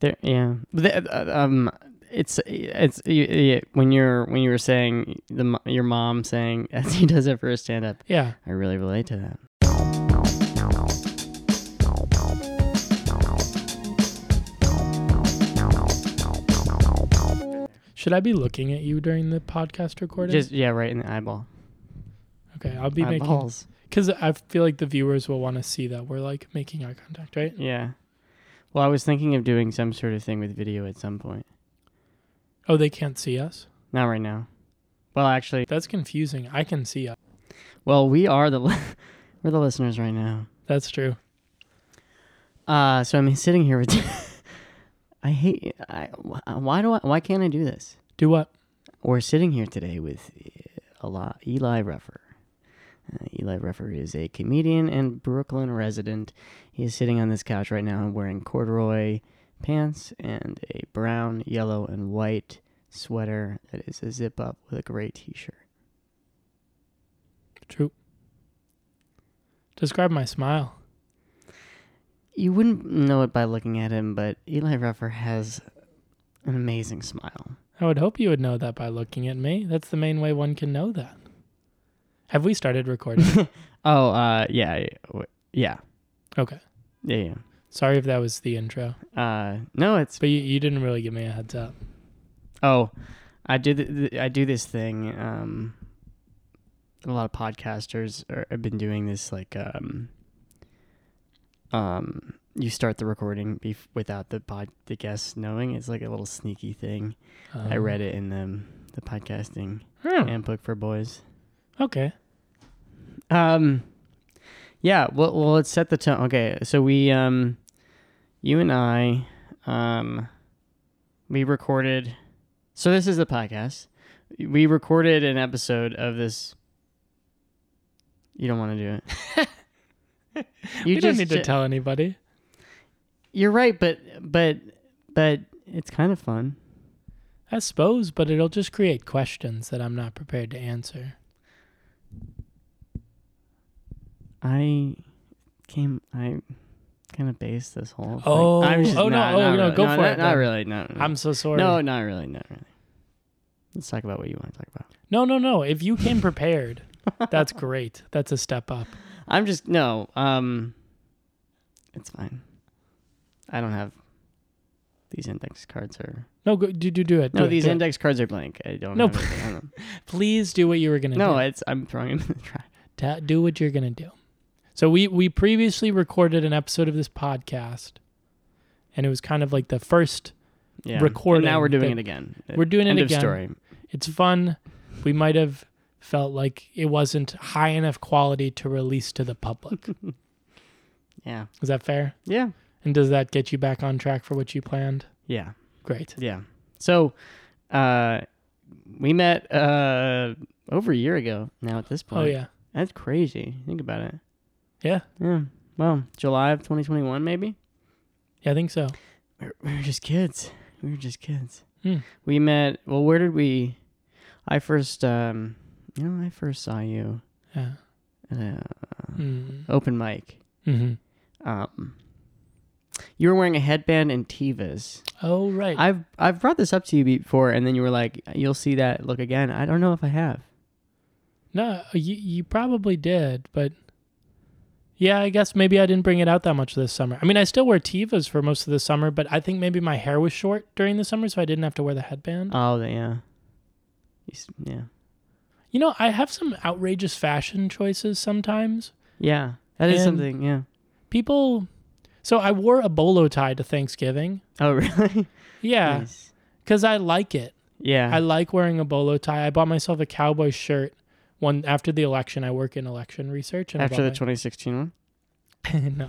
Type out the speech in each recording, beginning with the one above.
There, yeah. The- uh, um, it's it's when you're when you were saying the your mom saying as he does it for a stand up. Yeah. I really relate to that. Should I be looking at you during the podcast recording? Just yeah, right in the eyeball. okay, I'll be making Eyeballs. because I feel like the viewers will want to see that we're like making eye contact, right? Yeah. Well, I was thinking of doing some sort of thing with video at some point. Oh, they can't see us. Not right now. Well, actually, That's confusing. I can see us. well, we are the li- we're the listeners right now. That's true. Uh, so I'm sitting here with. I hate. I wh- why do I? Why can't I do this? Do what? We're sitting here today with a lot Eli Ruffer. Uh, Eli Ruffer is a comedian and Brooklyn resident. He is sitting on this couch right now wearing corduroy pants and a brown, yellow, and white sweater that is a zip up with a gray t-shirt. True. Describe my smile. You wouldn't know it by looking at him, but Eli Ruffer has an amazing smile. I would hope you would know that by looking at me. That's the main way one can know that. Have we started recording? Oh, uh, yeah, yeah, w- yeah, yeah, Sorry if that was the intro. Uh, no, it's but you, you didn't really give me a heads up. Oh, I do. th- th- I do this thing. Um, a lot of podcasters are, have been doing this. Like, um, um, you start the recording bef- without the pod the guests knowing. It's like a little sneaky thing. I Um, read it in the the podcasting hmm, handbook for boys. Okay. Um, yeah. Well, well, let's set the tone. Okay, so we, um, you and I, um, we recorded. So this is the podcast. We recorded an episode of this. You don't want to do it. You we don't need to tell anybody. You're right, but but but it's kind of fun. I suppose, but it'll just create questions that I'm not prepared to answer. I came. I kind of based this whole. Oh, thing. I'm just oh, no, oh, no, really. go No, for not, it, Not really. No, no. I'm so sorry. No, not really. Not really. Let's talk about what you want to talk about. no, no, no. If you came prepared, that's great. That's a step up. I'm just no. Um, it's fine. I don't have these index cards are No, go, do do do it. no. it, these do it. index cards are blank. I don't. No, have anything on them. Please do what you were gonna do. no. do. It's I'm throwing them in the trash. Do what you're gonna do. So we we previously recorded an episode of this podcast, and it was kind of like the first. Yeah. Recording And now we're doing it again. We're doing it End again. Of story. It's fun. We might have felt like it wasn't high enough quality to release to the public. Yeah. Is that fair? Yeah. And does that get you back on track for what you planned? Yeah. Great. Yeah. So, uh, we met uh over a year ago now. At this point. Oh yeah. That's crazy. Think about it. Yeah. Yeah. Well, July of 2021, maybe. Yeah, I think so. We were, we were just kids. We were just kids. Hmm. We met. Well, where did we? I first, um, you know, I first saw you Yeah. at a Mm. open mic. hmm Um, you were wearing a headband and Tevas. Oh right. I've I've brought this up to you before, and then you were like, "You'll see that look again." I don't know if I have. no, you you probably did, but yeah, I guess maybe I didn't bring it out that much this summer. I mean, I still wear Tevas for most of the summer, but I think maybe my hair was short during the summer, so I didn't have to wear the headband. Oh, yeah. Yeah. you know, I have some outrageous fashion choices sometimes. Yeah. That is something. Yeah. People. So I wore a bolo tie to Thanksgiving. Oh, really? Yeah, Nice. because I like it. Yeah. I like wearing a bolo tie. I bought myself a cowboy shirt one after the election. I work in election research. And After the bought 2016 one. no,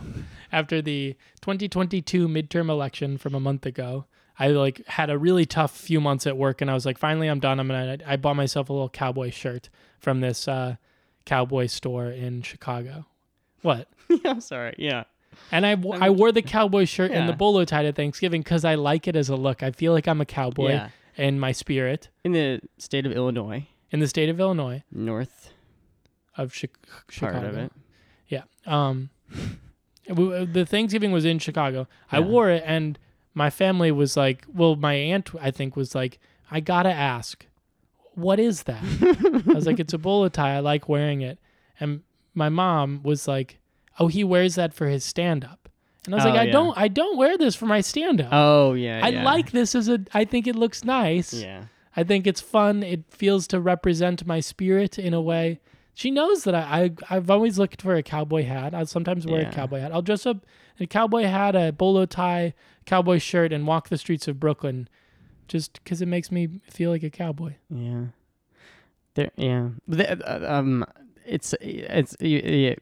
after the 2022 midterm election from a month ago, I like had a really tough few months at work, and I was like, finally, I'm done. I'm gonna. I bought myself a little cowboy shirt from this uh, cowboy store in Chicago. What? yeah. I'm sorry. Yeah. And I, w- I wore the cowboy shirt and the Yeah. bolo tie to Thanksgiving because I like it as a look. I feel like I'm a cowboy Yeah. in my spirit In the state of Illinois, in the state of Illinois north of Chi- Chicago. part of it. Yeah. Um, the Thanksgiving was in Chicago. I wore it, and my family was like, well, my aunt I think was like, I gotta ask, what is that? I was like, it's a bolo tie. I like wearing it. And my mom was like, oh, he wears that for his stand up. And I was Oh, like, I yeah. don't, I don't wear this for my stand up. Oh yeah. I yeah. like this as a. I think it looks nice. Yeah. I think it's fun. It feels to represent my spirit in a way. She knows that I, I I've always looked for a cowboy hat. I'll sometimes wear Yeah. a cowboy hat. I'll dress up in a cowboy hat, a bolo tie, cowboy shirt, and walk the streets of Brooklyn, just because it makes me feel like a cowboy. Yeah. There. Yeah. Uh, um. It's it's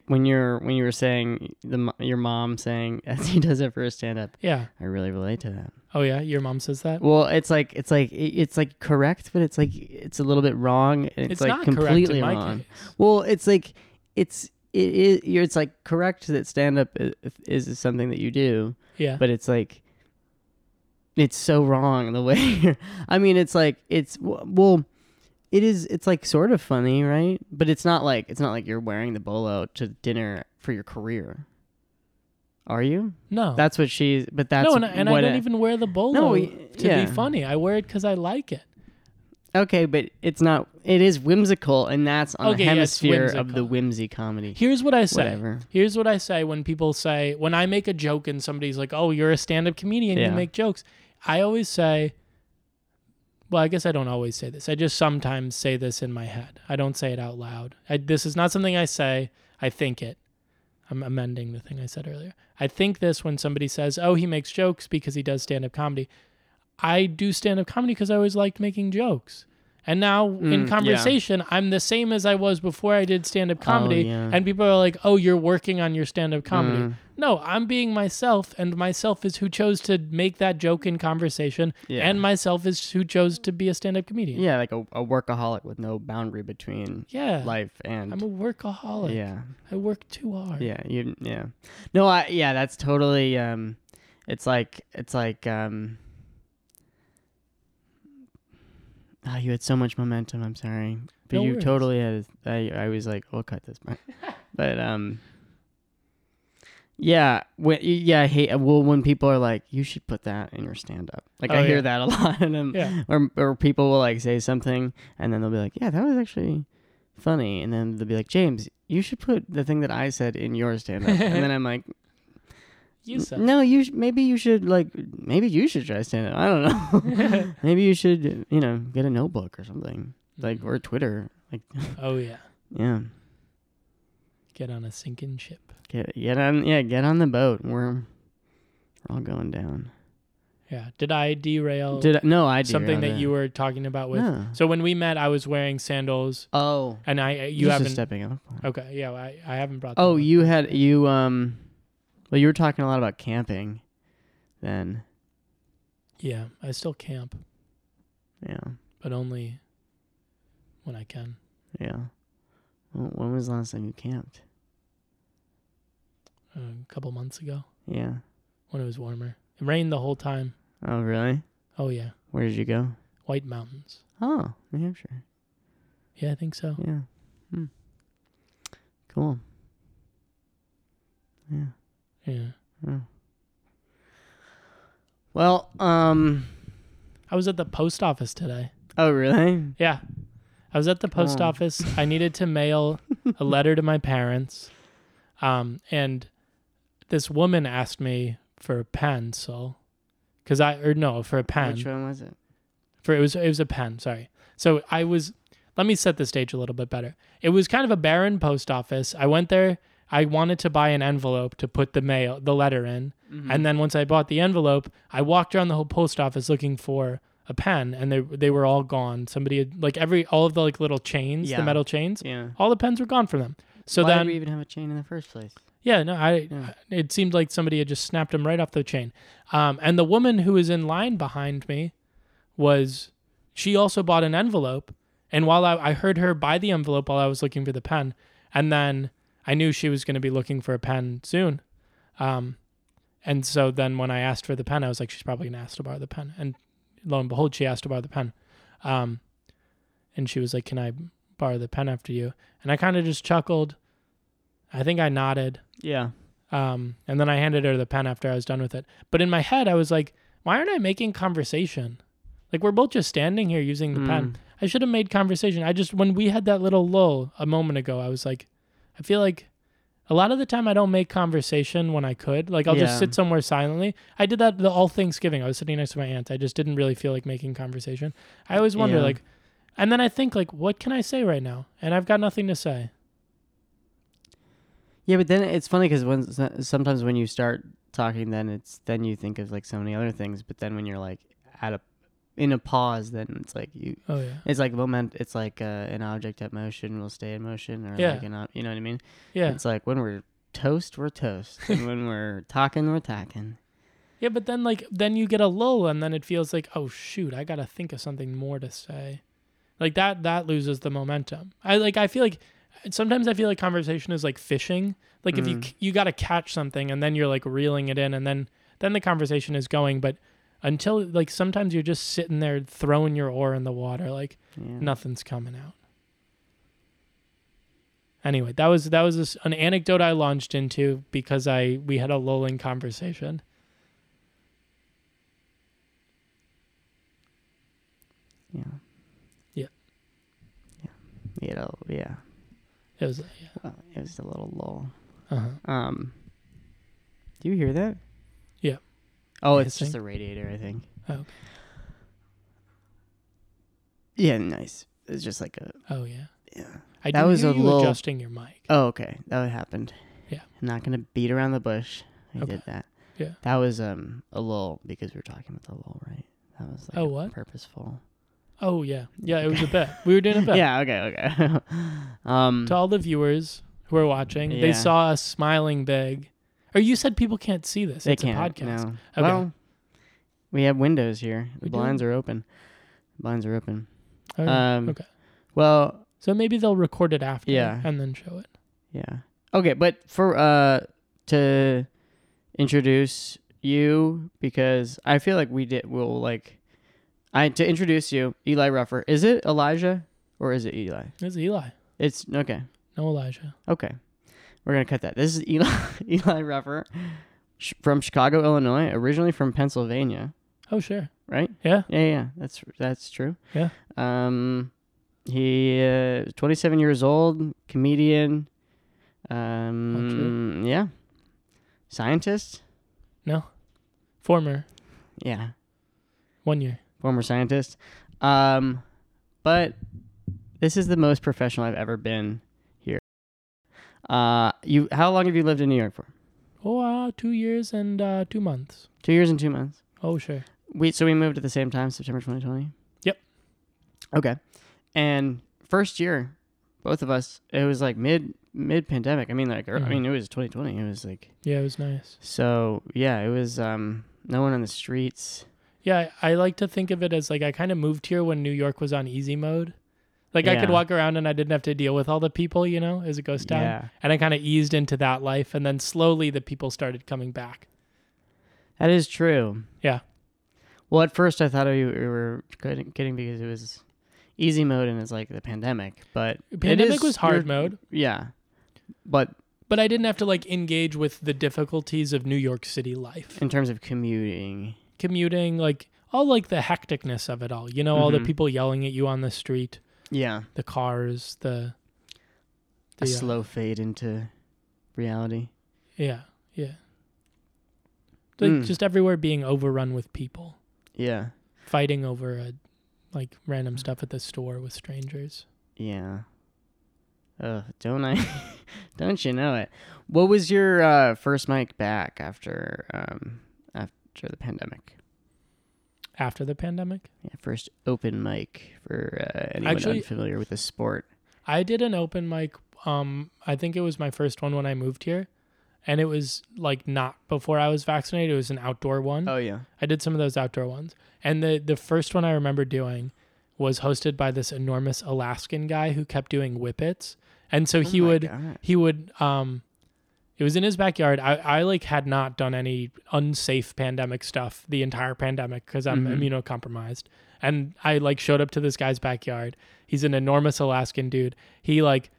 when you're when you were saying the your mom saying as he does it for a stand up. Yeah. I really relate to that. Oh yeah. Your mom says that. Well, it's like it's like it's like correct, but it's like it's a little bit wrong. and It's, It's, like not completely correct in my wrong. case. Well, it's like it's it is you're it's like correct that stand up is, is something that you do, Yeah. but it's like it's so wrong the way you're, I mean, it's like it's well it is it's like sort of funny, right? But it's not like it's not like you're wearing the bolo to dinner for your career. Are you? no. That's what she's but that's no, and, I- and I don't it- even wear the bolo No, to yeah. be funny. I wear it because I like it. Okay, but it's not. It is whimsical, and that's on Okay, the yeah, hemisphere of the whimsy comedy. Here's what I say. Whatever. Here's what I say when people say when I make a joke and somebody's like, "Oh, you're a stand-up comedian, Yeah. you make jokes." I always say well, I guess I don't always say this. I just sometimes say this in my head. I don't say it out loud. I, this is not something I say. I think it. I'm amending the thing I said earlier. I think this when somebody says, "Oh, he makes jokes because he does stand-up comedy." I do stand-up comedy because I always liked making jokes. And now Mm, in yeah. conversation, I'm the same as I was before I did stand-up comedy. yeah. And people are like, "Oh, you're working on your stand-up comedy." Mm. No, I'm being myself, and myself is who chose to make that joke in conversation, Yeah. and myself is who chose to be a stand-up comedian. Yeah, like a, a workaholic with no boundary between Yeah. life and I'm a workaholic. yeah, I work too hard. yeah, you yeah. No, I yeah, that's totally um, it's like it's like um. Ah, you had so much momentum. I'm sorry, but No you worries. totally had. I I was like, we'll cut this part, but um. Yeah, when, yeah, I hate. Well, when people are like, "You should put that in your stand-up," like Oh, I hear yeah. that a lot, and I'm, Yeah. or or people will like say something, and then they'll be like, "Yeah, that was actually funny," and then they'll be like, "James, you should put the thing that I said in your stand-up," and then I'm like, You said. "No, you sh- maybe you should like maybe you should try stand-up. I don't know. maybe you should you know get a notebook or something like or Twitter. Like Oh yeah. yeah, Get on a sinking ship. get get on yeah get on the boat. We're we're all going down." Yeah. Did I derail Did I, no? I something that you were talking about with? No. So when we met, I was wearing sandals, Oh, and I you just haven't. stepping up. Okay. Yeah. I, I haven't brought. that Oh, up. you had you um, well, you were talking a lot about camping, then. Yeah. I still camp, Yeah, but only when I can. yeah. Well, when was the last time you camped? Uh, a couple months ago Yeah. when it was warmer. It rained the whole time. Oh, really? Oh yeah. Where did you go? White Mountains. Oh, New Hampshire. Yeah, I think so. Yeah. Hmm. Cool. Yeah. Yeah. Oh. Well, um. I was at the post office today. Oh, really? Yeah. I was at the post Oh. office. I needed to mail a letter to my parents. Um, and this woman asked me for a pencil. Cause I, or no, for a pen. Which one was it? for it was it was a pen sorry so i was let me set the stage a little bit better it was kind of a barren post office i went there i wanted to buy an envelope to put the mail the letter in Mm-hmm. and then once i bought the envelope i walked around the whole post office looking for a pen and they they were all gone somebody had like every all of the like little chains Yeah. the metal chains Yeah. all the pens were gone from them so Why then did we even have a chain in the first place? yeah, no, I. Yeah. It seemed like somebody had just snapped him right off the chain. Um, and the woman who was in line behind me was, she also bought an envelope. And while I, I heard her buy the envelope while I was looking for the pen, and then I knew she was going to be looking for a pen soon. Um, and so then when I asked for the pen, I was like, she's probably going to ask to borrow the pen. And lo and behold, she asked to borrow the pen. Um, and she was like, can I borrow the pen after you? And I kind of just chuckled. I think I nodded. Yeah. Um, and then I handed her the pen after I was done with it. But in my head, I was like, why aren't I making conversation? Like we're both just standing here using the pen. Mm. I should have made conversation. I just when we had that little lull a moment ago, I was like, I feel like a lot of the time I don't make conversation when I could. Like I'll Yeah. just sit somewhere silently. I did that the all Thanksgiving. I was sitting next to my aunt. I just didn't really feel like making conversation. I always wonder Yeah. like, and then I think like, what can I say right now? And I've got nothing to say. Yeah, but then it's funny because when sometimes when you start talking, then it's then you think of like so many other things. But then when you're like at a in a pause, then it's like you. Oh yeah, It's like moment. It's like uh, an object at motion will stay in motion, or Yeah. like an, you know what I mean. yeah, It's like when we're toast, we're toast, and when we're talking, we're talking. yeah. But then like then you get a lull, and then it feels like, oh shoot, I gotta think of something more to say. Like that that loses the momentum. I like I feel like sometimes I feel like conversation is like fishing. Like if you Mm. you got to catch something and then you're like reeling it in and then then the conversation is going but until like sometimes you're just sitting there throwing your oar in the water like Yeah. nothing's coming out. Anyway, that was that was this, an anecdote I launched into because I we had a lulling conversation. Yeah. Yeah. Yeah. You know, yeah. It was yeah. Well, it was a little lull. Uh-huh. Um, do you hear that? Yeah. Oh, it's just a radiator, I think. Oh, okay. Yeah, nice. It's just like a Oh yeah. yeah. I That was a lull. adjusting your mic. Oh, okay. That happened. Yeah. I'm not gonna beat around the bush. I Okay. did that. Yeah. That was um a lull because we were talking about the lull, right? That was like Oh, what? purposeful. Oh yeah. Yeah, it was a bit. We were doing a bit. Yeah. Okay. Okay. um. To all the viewers who are watching, they saw us smiling big. Or you said people can't see this. They it's can't. a podcast. No. Okay. Well, we have windows here. The We do? blinds are open. blinds are open. Right. Um. okay. Well, So maybe they'll record it after Yeah. and then show it. Yeah. Okay, but for uh to introduce you because I feel like we did will like I to introduce you, Eli Ruffer. Is it Elijah or is it Eli? It's Eli. It's okay. No Elijah. Okay. We're going to cut that. This is Eli Eli Ruffer sh- from Chicago, Illinois, originally from Pennsylvania, Oh sure. right? Yeah. Yeah, yeah, that's that's true. Yeah. Um, he uh, 27 years old, comedian. Um, yeah, scientist. No, former. Yeah, One year. former scientist. Um, but this is the most professional I've ever been. Uh, you, how long have you lived in New York for? Oh, uh, two years and uh, two months. Two years and two months. Oh sure. We so we moved at the same time, September 2020. Yep. Okay, and first year, both of us, it was like mid mid pandemic. I mean, like er, I mean, it was 2020. It was like Yeah, it was nice. so. Yeah, it was um no one on the streets. Yeah, I, I like to think of it as like I kind of moved here when New York was on easy mode. Like I could Yeah. walk around and I didn't have to deal with all the people, you know, as a ghost town. Yeah, And I kind of eased into that life, and then slowly the people started coming back. that is true. Yeah. Well, at first I thought you were kidding, kidding because it was easy mode and it's like the pandemic, but it Pandemic is- was hard you're- mode, Yeah, but but I didn't have to like engage with the difficulties of New York City life, in terms of commuting, commuting, like all like the hecticness of it all. You know, all the Mhm. people yelling at you on the street, yeah, the cars, the, a the uh, slow fade into reality. yeah, yeah, like Mm. just everywhere being overrun with people. Yeah. fighting over a, like random stuff at the store with strangers. Yeah. Uh, don't I? don't you know it? What was your uh, first mic back after um after the pandemic? After the pandemic, Yeah, first open mic for uh, anyone Actually- unfamiliar with the sport. I did an open mic. Um, I think it was my first one when I moved here, and it was like not before I was vaccinated. It was an outdoor one. Oh yeah. I did some of those outdoor ones, and the the first one I remember doing was hosted by this enormous Alaskan guy who kept doing whippets, and so he Oh my would God. he would um it was in his backyard i i like had not done any unsafe pandemic stuff the entire pandemic because i'm Mhm. immunocompromised and i like showed up to this guy's backyard he's an enormous alaskan dude he like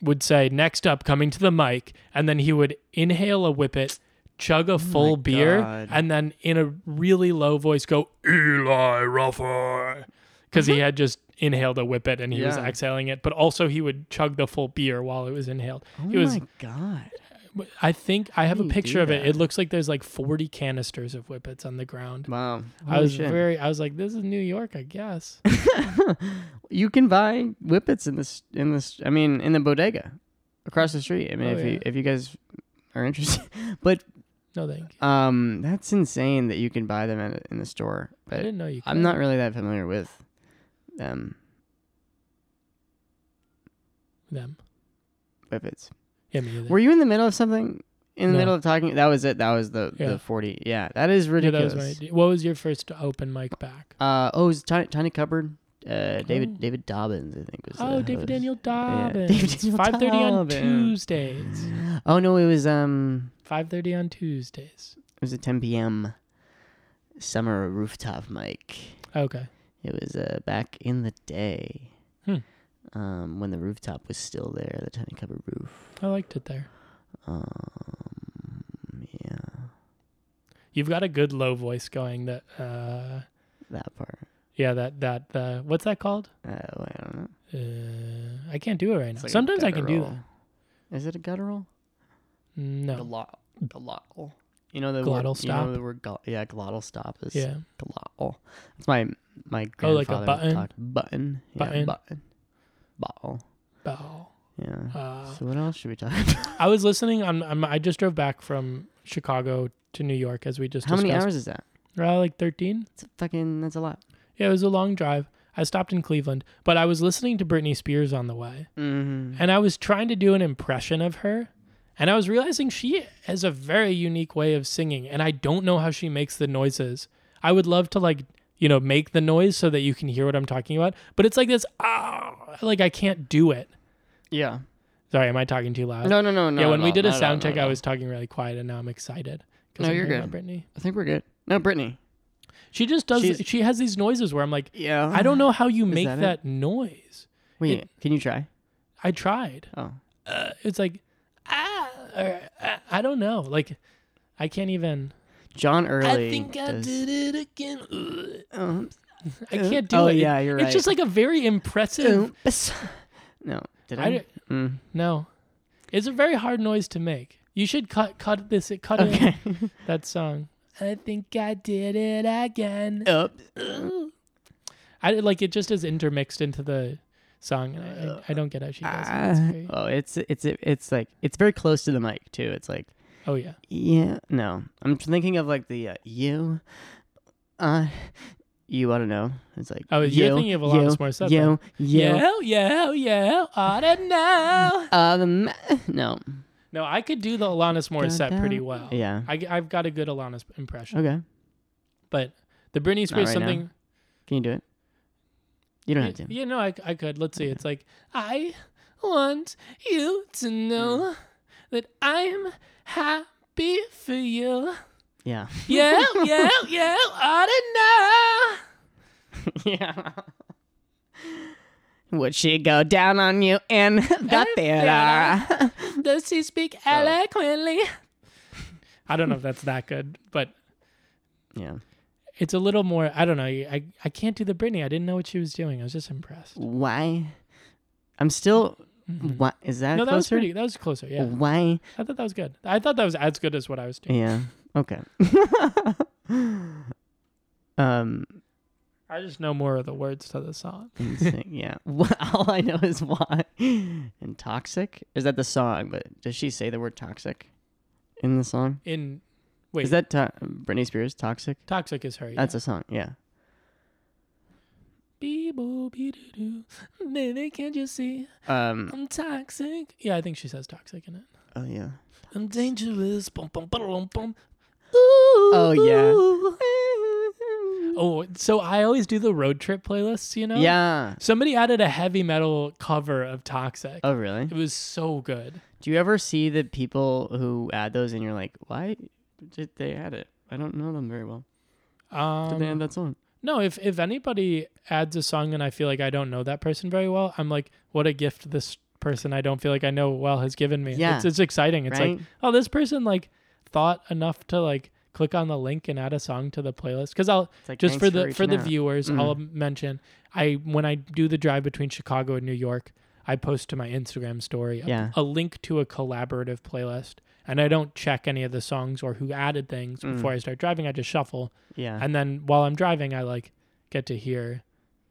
would say next up coming to the mic and then he would inhale a whippet chug a oh full beer God. and then in a really low voice go Eli Ruffer because he mm-hmm. had just inhaled a whippet and he was Yeah. exhaling it, but also he would chug the full beer while it was inhaled. Oh It was- my god. I think I have a picture of it. It looks like there's like 40 canisters of whippets on the ground. Wow. I was shit. very, I was like, this is New York, I guess. you can buy whippets in this in this I mean in the bodega across the street. I mean Oh, if you if you guys are interested. but No, thank you. um that's insane that you can buy them at, in the store. But I didn't know you. I'm not really that familiar with them them. whippets. Yeah, me either. Were you in the middle of something? In the No. middle of talking, that was it. That was the Yeah. the forty. Yeah, that is Yeah, that ridiculous. was my idea. What was your first open mic back? Uh oh, it was tiny, tiny cupboard. Uh, David Oh. David Dobbins, I think was. Oh, the David host. Daniel Dobbins. David Daniel Five thirty on Dobbins. Tuesdays. Oh no, it was um, Five thirty on Tuesdays. it was a 10 p.m. summer rooftop mic. Okay. It was uh back in the day. Hmm. Um, when the rooftop was still there, the tiny cupboard roof. I liked it there. Um, yeah, You've got a good low voice going. That. uh that part. Yeah. That. That. Uh, what's that called? Uh, well, I don't know. Uh, I can't do it right It's now. like Sometimes I can do that. guttural. Is it a guttural? No. Glot, glottal. You know the Glottal word, You know stop? the word gl- yeah, glottal stop is Yeah. glottal. That's my my Oh, like a grandfather button? talked button. Yeah, Button. Bottle. Bow. Yeah. Uh, so what else should we talk about? I was listening. on. I'm, I just drove back from Chicago to New York, as we just How many hours is that? Uh, like thirteen. It's a fucking that's a lot. Yeah, it was a long drive. I stopped in Cleveland, but I was listening to Britney Spears on the way, Mm-hmm. and I was trying to do an impression of her, and I was realizing she has a very unique way of singing, and I don't know how she makes the noises. I would love to like you know make the noise so that you can hear what I'm talking about, but it's like this ah, like I can't do it. Yeah. Sorry, am I talking too loud? No, no, no, no. yeah, when we did a sound check. I was talking really quiet, and now I'm excited. No, I'm you're good. Britney. I think we're good. No, Brittany. She just does. She's- she has these noises where I'm like, Yeah. I don't know how you make that that, noise. Wait, it- can you try? I tried. Oh. uh, it's like ah, or, ah, I don't know. Like I can't even. John Early. I think I did it again. Ugh. Um, I can't do oh, it. Yeah, you're right. It's just like a very impressive. no. Did I I? Mm. no, it's a very hard noise to make. You should cut cut this cut in Okay. that song. I think I did it again. Up. I like it just is intermixed into the song, and I, I, I don't get how she does it. It's Ah. oh, it's it's it's like it's very close to the mic too. It's like oh yeah. yeah, no. I'm thinking of like the uh, you, uh, you. I don't know. It's like Oh, you, you're thinking of Alanis you, Morissette, You, you. Yeah, yeah, yeah. I don't know. Uh, the no. No, I could do the Alanis Morissette pretty well. Yeah. I, have got a good Alanis impression. Okay. But the Britney Spears right something. now. Can you do it? You don't have to. Yeah, no, I, I could. Let's see. It's like I want you to know mm. that I'm happy for you. Yeah. Yeah, yeah, yeah. I don't know. yeah. Would she go down on you in the theater? Does she speak eloquently? I don't know if that's that good, but yeah. it's a little more. I don't know. I I can't do the Britney. I didn't know what she was doing. I was just impressed. Why? I'm still. What is that? Mm-hmm. No, that was pretty. That was closer. Yeah, Why? I thought that was good. I thought that was as good as what I was doing. Yeah. Okay. um. I just know more of the words to the song. insane, yeah. All I know is why. And toxic is that the song? But does she say the word toxic in the song? In wait, Is that to- Britney Spears? Toxic. toxic? Is her? Yeah. That's a song. Yeah. Baby, can't you see Um. I'm toxic? Yeah, I think she says toxic in it. Oh yeah. I'm dangerous. Bum, bum, bum. Oh yeah. Oh, so I always do the road trip playlists. You know? Yeah. Somebody added a heavy metal cover of Toxic. Oh really? It was so good. Do you ever see the people who add those and you're like, why did they add it? I don't know them very well. Did they add Um, that song? no, if if anybody adds a song and I feel like I don't know that person very well, I'm like, what a gift this person I don't feel like I know well has given me. Yeah. It's, it's exciting. It's right? like, oh, this person like thought enough to like click on the link and add a song to the playlist because I'll like, just for the for reaching the out. viewers Mm. i'll mention i when i do the drive between chicago and new york i post to my instagram story a, Yeah. a link to a collaborative playlist and i don't check any of the songs or who added things Mm. before i start driving i just shuffle Yeah. and then while i'm driving i like get to hear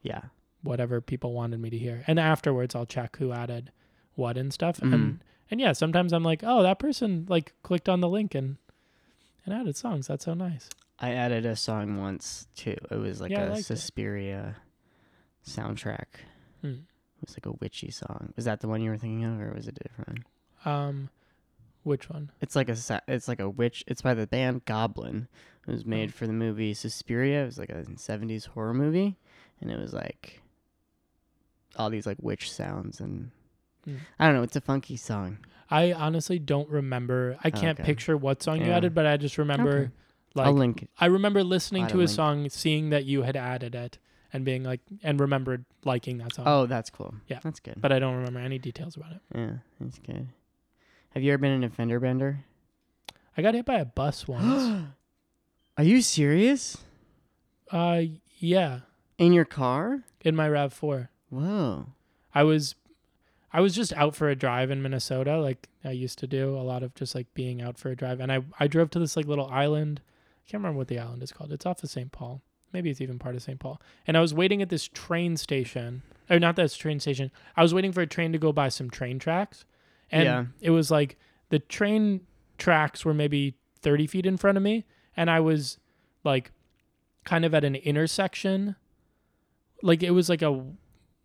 yeah. whatever people wanted me to hear and afterwards i'll check who added what and stuff Mhm. and and yeah sometimes i'm like oh that person like clicked on the link and and added songs that's so nice I added a song once too. It was like Yeah, a liked it. Suspiria soundtrack. Hmm. It was like a witchy song. Was that the one you were thinking of, or was it a different? one? um which one It's like a it's like a witch. It's by the band Goblin. It was made for the movie Suspiria. It was like a '70s horror movie, and it was like all these like witch sounds and Hmm. I don't know. It's a funky song. I honestly don't remember. I can't Okay. picture what song you Yeah. added, but I just remember Okay. like I'll link. it. I remember listening Add a to a link. song, seeing that you had added it, and being like, and remembered liking that song. Oh, that's cool. Yeah. that's good. But I don't remember any details about it. yeah, that's good. Have you ever been in a fender bender? I got hit by a bus once. Are you serious? uh, yeah, In your car? in my Rav Four. Whoa. I was, I was just out for a drive in Minnesota, like I used to do a lot of just like being out for a drive, and I I drove to this like little island. I can't remember what the island is called. It's off of St. Paul. Maybe it's even part of St. Paul. And I was waiting at this train station, or not this train station. I was waiting for a train to go by some train tracks, and Yeah. it was like the train tracks were maybe thirty feet in front of me, and I was like kind of at an intersection. Like it was like a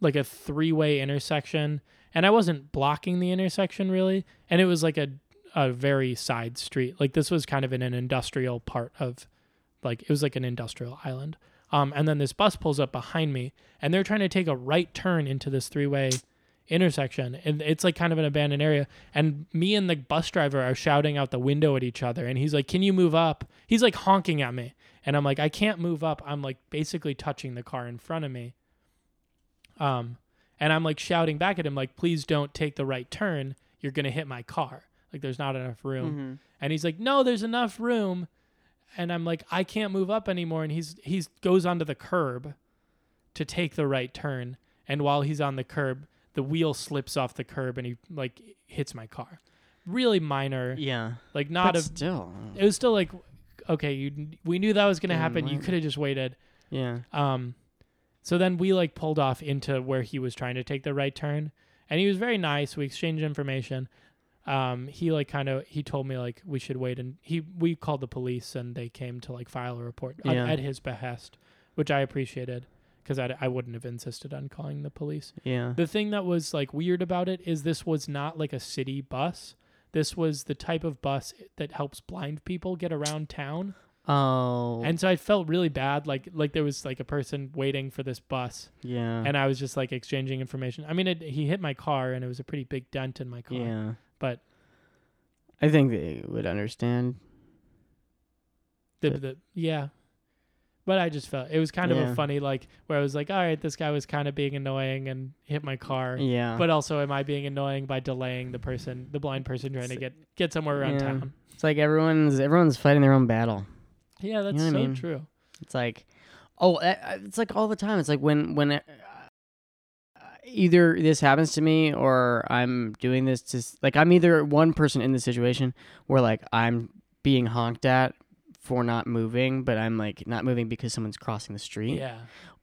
like a three way intersection, and I wasn't blocking the intersection really, and it was like a a very side street. Like this was kind of in an industrial part of like it was like an industrial island. Um, and then this bus pulls up behind me, and they're trying to take a right turn into this three way intersection, and it's like kind of an abandoned area. And me and the bus driver are shouting out the window at each other, and he's like, "Can you move up?" He's like honking at me, and I'm like, "I can't move up." I'm like basically touching the car in front of me. Um, and I'm like shouting back at him, like, "Please don't take the right turn. You're gonna hit my car. Like, there's not enough room." Mm-hmm. And he's like, "No, there's enough room." And I'm like, "I can't move up anymore." And he's he's goes onto the curb to take the right turn. And while he's on the curb, the wheel slips off the curb and he like hits my car. Really minor, Yeah. like not but a. still. It was still like, okay, you we knew that was gonna Then happen. You could have just waited. Yeah. Um, so then we like pulled off into where he was trying to take the right turn, and he was very nice. We exchanged information. Um, he like kind of he told me like we should wait, and he we called the police and they came to like file a report at- Yeah. at his behest, which I appreciated because I, I wouldn't have insisted on calling the police. Yeah. The thing that was like weird about it is this was not like a city bus. This was the type of bus that helps blind people get around town. Oh. And so I felt really bad, like like there was like a person waiting for this bus, yeah. and I was just like exchanging information. I mean, it, he hit my car, and it was a pretty big dent in my car. yeah. But I think they would understand. the, But- the yeah, but I just felt it was kind of Yeah. a funny like where I was like, all right, this guy was kind of being annoying and hit my car. Yeah. But also, am I being annoying by delaying the person, the blind person trying to get get somewhere around Yeah. town? it's like everyone's everyone's fighting their own battle. Yeah, that's know what I so mean? true. It's like, oh, it's like all the time. It's like when when uh, either this happens to me or I'm doing this to like I'm either one person in the situation where like I'm being honked at for not moving, but I'm like not moving because someone's crossing the street. Yeah,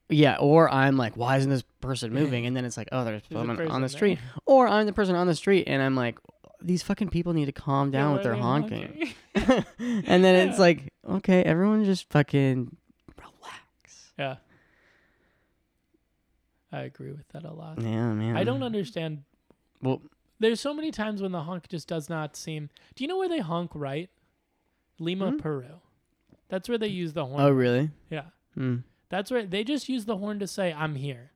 Yeah, or I'm like, why isn't this person moving? And then it's like, oh, there's There's someone on the there. street. Or I'm the person on the street, and I'm like, these fucking people need to calm down Yeah, with their honking. honking? and then it's like, okay, everyone just fucking relax. yeah, I agree with that a lot. Yeah, man. I don't understand. Well, There's so many times when the honk just does not seem. Do you know where they honk right? Lima, Hmm? Peru. That's where they use the horn. oh, really? Yeah. Hmm. That's where they just use the horn to say I'm here.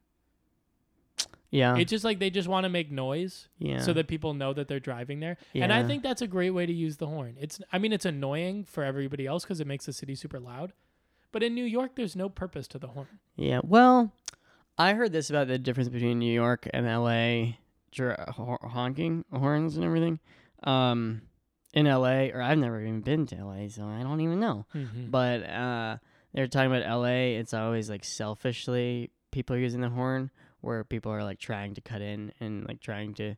Yeah. It's just like they just want to make noise yeah. so that people know that they're driving there. And I think that's a great way to use the horn. It's I mean it's annoying for everybody else cuz it makes the city super loud. But in New York there's no purpose to the horn. Yeah. Well, I heard this about the difference between New York and L.A. Dr- honking horns and everything. Um, in LA, or I've never even been to LA, so I don't even know. Mhm. But uh, they're talking about LA. It's always like selfishly people using the horn, where people are like trying to cut in and like trying to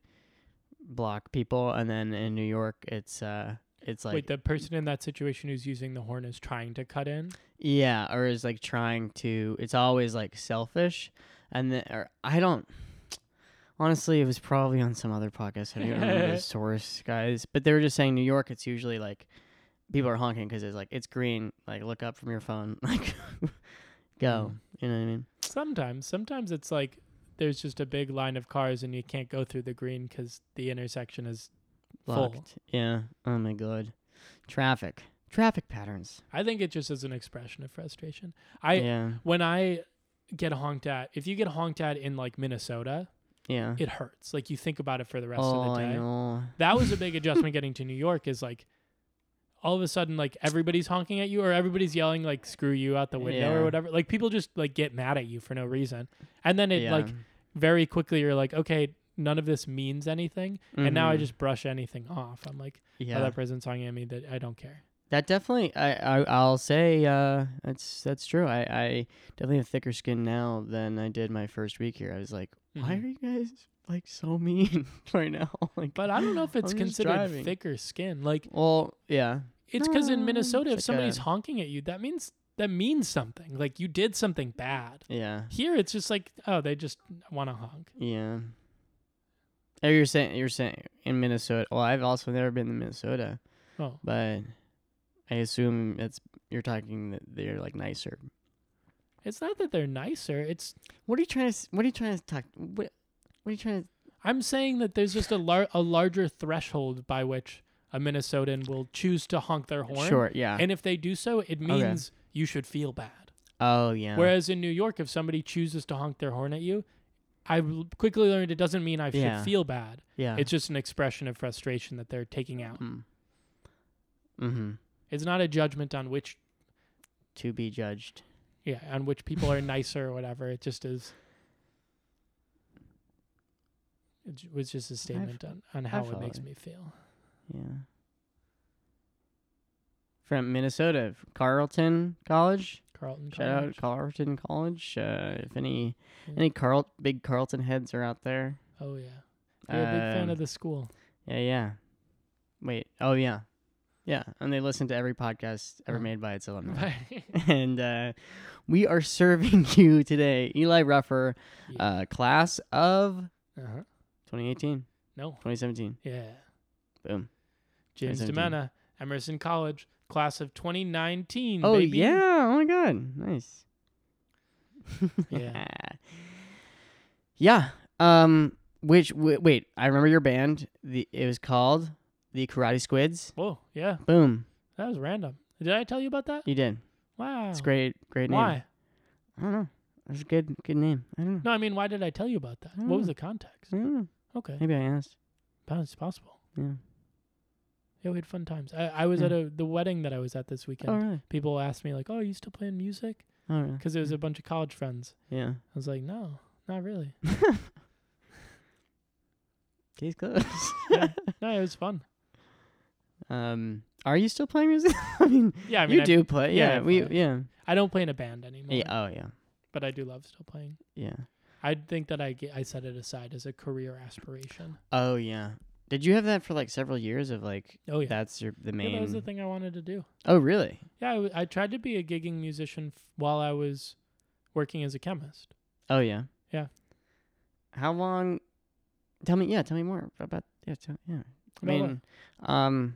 block people, and then in New York, it's uh, it's like Wait, the person in that situation who's using the horn is trying to cut in. yeah, or is like trying to. It's always like selfish, and then or I don't. Honestly, it was probably on some other podcast. I don't remember the source, guys. But they were just saying New York. It's usually like people are honking because it's like it's green. Like look up from your phone. Like go. Mm. You know what I mean? Sometimes, sometimes it's like there's just a big line of cars and you can't go through the green because the intersection is full. Locked. Yeah. Oh my god. Traffic. Traffic patterns. I think it just is an expression of frustration. I yeah. when I get honked at, if you get honked at in like Minnesota, Yeah. it hurts. Like you think about it for the rest oh, of the oh, I day. know. That was a big adjustment getting to New York. Is like all of a sudden like everybody's honking at you or everybody's yelling like screw you out the window Yeah. or whatever. Like people just like get mad at you for no reason, and then it yeah. like very quickly you're like okay. None of this means anything, and now I Mhm. just brush anything off. I'm like, yeah. oh, that person's honking at me. That I don't care. That definitely, I, I, I'll say, uh, that's that's true. I, I definitely have thicker skin now than I did my first week here. I was like, why Mhm. are you guys like so mean right now? like, But I don't know if it's I'm considered thicker skin. Like well, yeah, it's because in um, Minnesota, if somebody's honking at you, that means that means something. Like you did something bad. yeah, Here, it's just like, oh, they just want to honk. yeah. Oh, you're saying you're saying in Minnesota. Well, I've also never been to Minnesota, Oh, but I assume it's you're talking that they're like nicer. it's not that they're nicer. It's What are you trying to? s- What are you trying to talk? What? What are you trying to? I'm saying that there's just a lar- a larger threshold by which a Minnesotan will choose to honk their horn. Sure. Yeah. And if they do so, it means you should feel bad. oh yeah. Whereas in New York, if somebody chooses to honk their horn at you, I quickly learned it doesn't mean I Yeah. should feel bad. yeah. It's just an expression of frustration that they're taking out. Mm. Mm-hmm. It's not a judgment on which To be judged. yeah, on which people are nicer or whatever. It just is it was just a statement on, on how it makes you. me feel. Yeah. From Minnesota, Carleton College. Carleton Shout College. out Carleton College. Uh, if any Yeah. any Carl big Carleton heads are out there. Oh yeah. You're a big fan um, of the school. Yeah, yeah. Wait. Oh yeah. Yeah, and they listen to every podcast ever Oh. made by its alumni. And uh, we are serving you today, Eli Ruffer, Yeah. uh, class of uh-huh. 2018, No. 2017. Yeah. Boom. James 2017. Demena, Emerson College, class of 2019. Oh baby. yeah! Oh my god, nice. Yeah. yeah. Um. Which w- wait, I remember your band. The it was called the Karate Squids. Whoa. Yeah. Boom. That was random. Did I tell you about that? You did. Wow. It's great. Great name. Why? I don't know. It's a good good name. I don't know. No, I mean, why did I tell you about that? What don't was the context? I don't know. Okay. Maybe I asked. That's possible. Yeah. Yeah, we had fun times. I, I was Yeah. at a the wedding that I was at this weekend. Oh really? People asked me like, "Oh, are you still playing music?" Oh really? Because there was a bunch of college friends. Yeah. I was like, "No, not really." Case closed. Yeah. no, it was fun. um. Are you still playing music? I mean, Yeah, I mean, you I, do play. yeah, Yeah. We. play. Yeah. I don't play in a band anymore. Yeah. Oh yeah. but I do love still playing. Yeah. I think that I get, I set it aside as a career aspiration. Oh yeah. Did you have that for like several years of like Oh yeah, that's your the yeah main? that was the thing I wanted to do. oh really? Yeah, I, w- I tried to be a gigging musician f- while I was working as a chemist. Oh yeah. Yeah. How long? Tell me. Yeah. Tell me more about. Yeah. Tell, yeah. I About mean, um,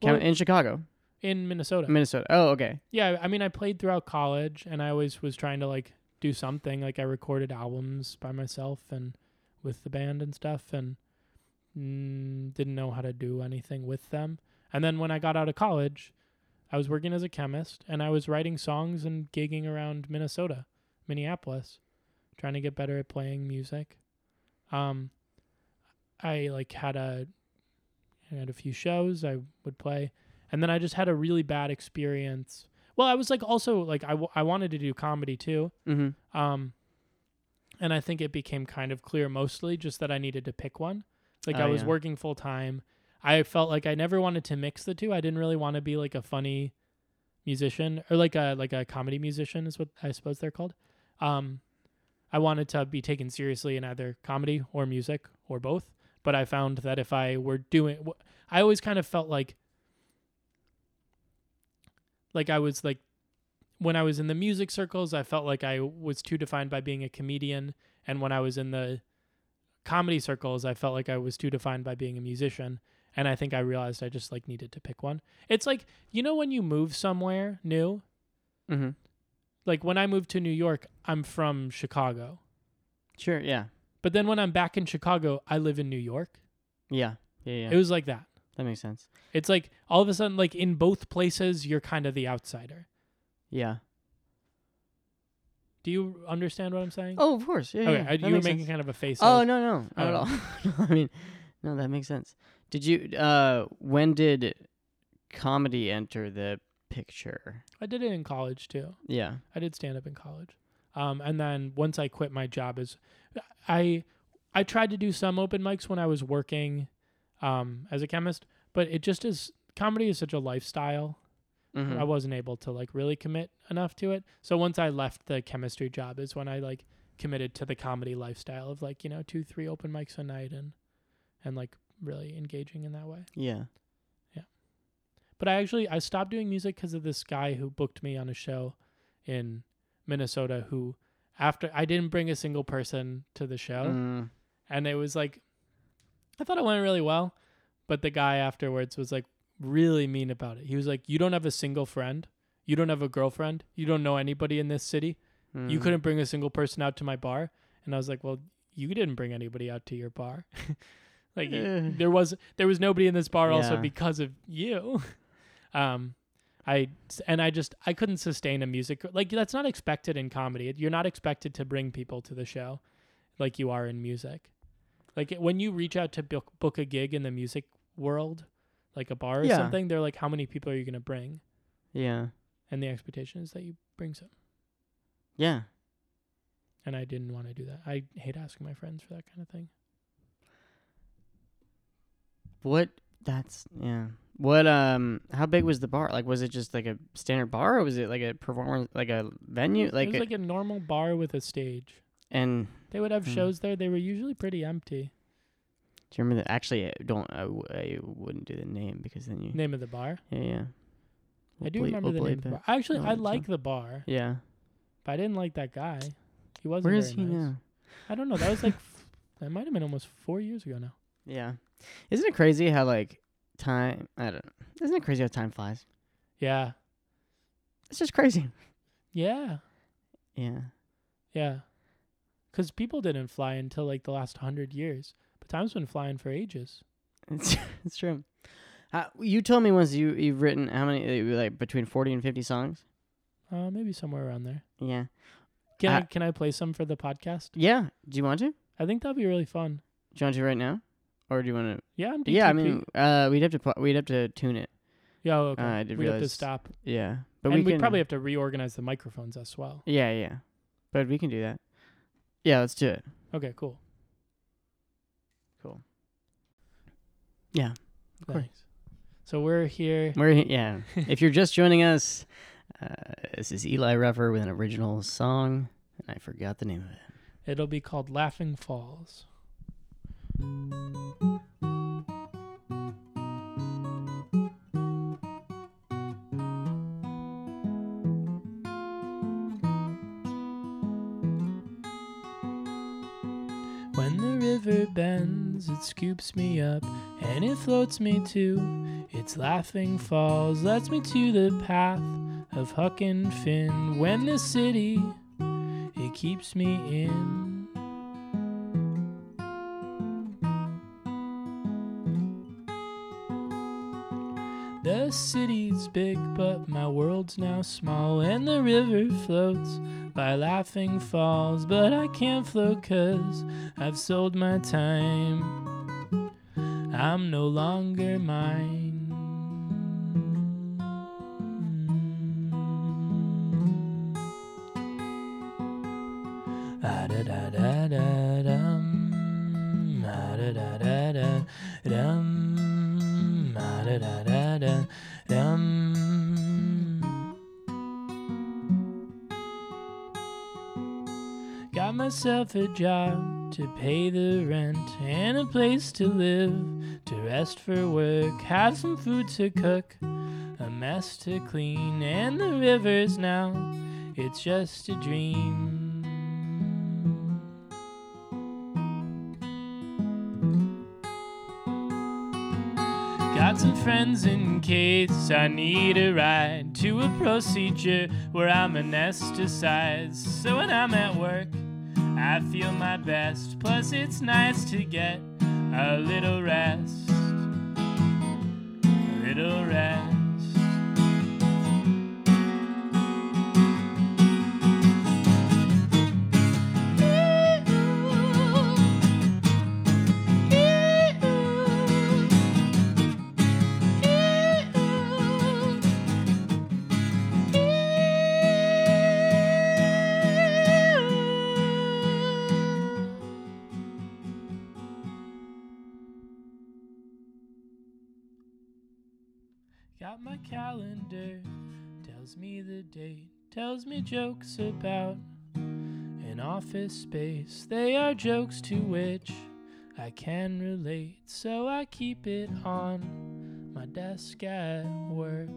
chem- Well- in Chicago, in Minnesota. Minnesota. Oh okay. yeah, I mean, I played throughout college, and I always was trying to like do something. Like I recorded albums by myself and with the band and stuff, and mm, didn't know how to do anything with them. And then when I got out of college, I was working as a chemist, and I was writing songs and gigging around Minnesota, Minneapolis, trying to get better at playing music. Um, I like had a I had a few shows I would play, and then I just had a really bad experience. Well, I was like also like I, w- I wanted to do comedy too. Mm-hmm. Um, and I think it became kind of clear mostly just that I needed to pick one. Like I Oh, was yeah. working full time. I felt like I never wanted to mix the two. I didn't really want to be like a funny musician or like a like a comedy musician is what I suppose they're called. Um, I wanted to be taken seriously in either comedy or music or both. But I found that if I were doing, I always kind of felt like, like I was like, when I was in the music circles, I felt like I was too defined by being a comedian, and when I was in the comedy circles, I felt like I was too defined by being a musician. And I think I realized I just like needed to pick one. It's like you know when you move somewhere new, Mm-hmm. like when I moved to New York, I'm from Chicago. Sure. Yeah. But then when I'm back in Chicago, I live in New York. Yeah. Yeah. Yeah. It was like that. that makes sense. It's like all of a sudden, like in both places, you're kind of the outsider. Yeah. Do you understand what I'm saying? Oh, of course. Yeah. okay. yeah. I, you were making sense. kind of a face. Oh no, no, not at all. I mean, no, that makes sense. Did you? Uh, when did comedy enter the picture? I did it in college too. Yeah. I did stand up in college. Um, and then once I quit my job, as, I I tried to do some open mics when I was working um, as a chemist, but it just is comedy is such a lifestyle. Mhm. I wasn't able to like really commit enough to it. So once I left the chemistry job is when I like committed to the comedy lifestyle of like, you know, two, three open mics a night and and like really engaging in that way. Yeah. Yeah. But I actually I stopped doing music because of this guy who booked me on a show in Minnesota who after I didn't bring a single person to the show Mm, and it was like I thought it went really well, but the guy afterwards was like really mean about it. He was like, "You don't have a single friend. You don't have a girlfriend. You don't know anybody in this city. You mm. couldn't bring a single person out to my bar." And I was like, "Well, you didn't bring anybody out to your bar. like Eh. there was there was nobody in this bar also because of you." um I and I just I couldn't sustain a music like that's not expected in comedy. You're not expected to bring people to the show like you are in music. Like when you reach out to book, book a gig in the music world, like a bar or Yeah. something, they're like, "How many people are you going to bring?" Yeah. And the expectation is that you bring some. Yeah. And I didn't want to do that. I hate asking my friends for that kind of thing. What? That's yeah. What? Um. How big was the bar? Like, was it just like a standard bar, or was it like a performance, like a venue, like, it was a, like a normal bar with a stage. and They would have Hmm. shows there. They were usually pretty empty. Do you remember that? Actually, I don't. I, w- I wouldn't do the name because then you. Name of the bar. Yeah, yeah. I We'll do bleep- remember we'll the name. bleep Of the it. bar. Actually, No, I it's like the bar, Yeah. but I didn't like that guy. He wasn't. Where is very he nice. now? I don't know. That was like f- that might have been almost four years ago now. Yeah. Isn't it crazy how like time? I don't. know. Isn't it crazy how time flies? Yeah. It's just crazy. Yeah. Yeah. Yeah. Because people didn't fly until like the last hundred years, time's been flying for ages. It's it's true. How, you told me once you you've written how many uh, like between forty and fifty songs. Uh, maybe somewhere around there. Yeah. Can I Uh, can I play some for the podcast? Yeah. Do you want to? I think that'd be really fun. Do you want to right now, or do you want to? Yeah, I'm DTP. Yeah. I mean, uh, we'd have to pu- we'd have to tune it. yeah, oh, okay. uh, I did We'd have to stop, Yeah. But and we we'd can probably have to reorganize the microphones as well. Yeah, yeah. But we can do that. Yeah, let's do it. Okay. Cool. Yeah. Of course. Thanks. So we're here. We're he- yeah. if you're just joining us, uh, this is Eli Ruffer with an original song, and I forgot the name of it. It'll be called Laughing Falls. It scoops me up and it floats me to its laughing falls, lets me to the path of Huck and Finn. When the city it keeps me in. The city's big, but my world's now small, and the river floats by laughing falls. But I can't float cause I've sold my time. I'm no longer mine. Got myself a job to pay the rent and a place to live, to rest for work, have some food to cook, a mess to clean, and the river's now, it's just a dream. Got some friends in case I need a ride to a procedure where I'm anesthetized. So when I'm at work, I feel my best. Plus, it's nice to get a little rest. A little rest. The date, tells me jokes about an office space. They are jokes to which I can relate, so I keep it on my desk at work.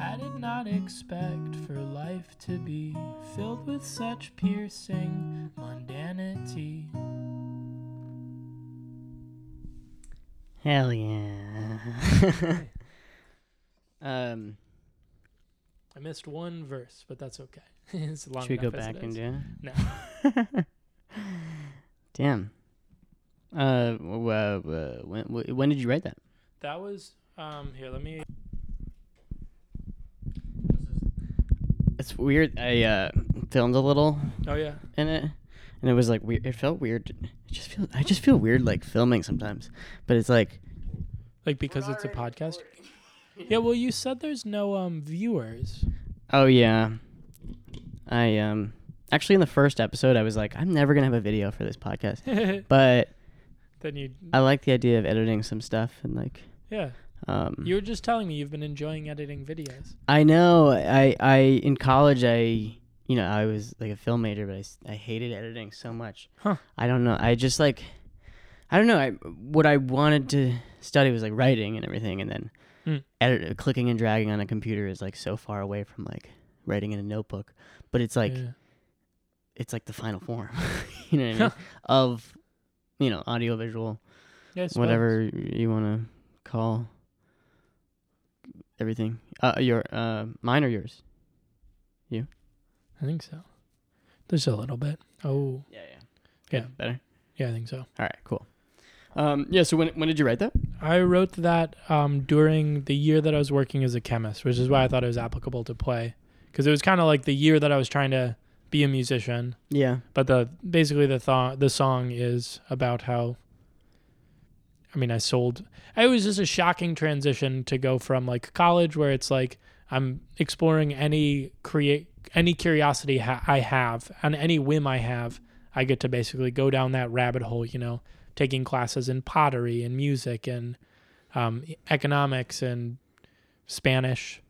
I did not expect for life to be filled with such piercing mundanity. Hell yeah. um, I missed one verse, but that's okay. it's long should we go back it and is. do No. Damn. Uh, w- uh, w- when w- when did you write that? That was um here, let me It's weird. I uh filmed a little Oh yeah. in it, and it was like weird. It felt weird. It just feel. I just feel weird like filming sometimes, but it's like Like because it's a podcast. Yeah, well you said there's no um viewers. Oh yeah. I um actually in the first episode I was like I'm never going to have a video for this podcast. But then you I like the idea of editing some stuff and like Yeah. um You were just telling me you've been enjoying editing videos. I know I I in college I you know I was like a film major but I hated editing so much. Huh. I don't know. I just like I don't know. I what I wanted to study was like writing and everything and then Mm. edit clicking and dragging on a computer is like so far away from like writing in a notebook. But it's like yeah. it's like the final form, you know what I mean? of you know audio visual Yeah, whatever you want to call everything. Uh, your uh, mine or yours? I think so. There's a little bit. Oh, Yeah, yeah, Yeah. better. yeah, I think so. All right, cool. Um, yeah. So when when did you write that? I wrote that um, during the year that I was working as a chemist, which is why I thought it was applicable to play, because it was kind of like the year that I was trying to be a musician. Yeah. But the basically the th- the song is about how. I mean, I sold. It was just a shocking transition to go from like college, where it's like I'm exploring any create any curiosity ha- I have and any whim I have. I get to basically go down that rabbit hole, you know, taking classes in pottery and music and um, economics and Spanish,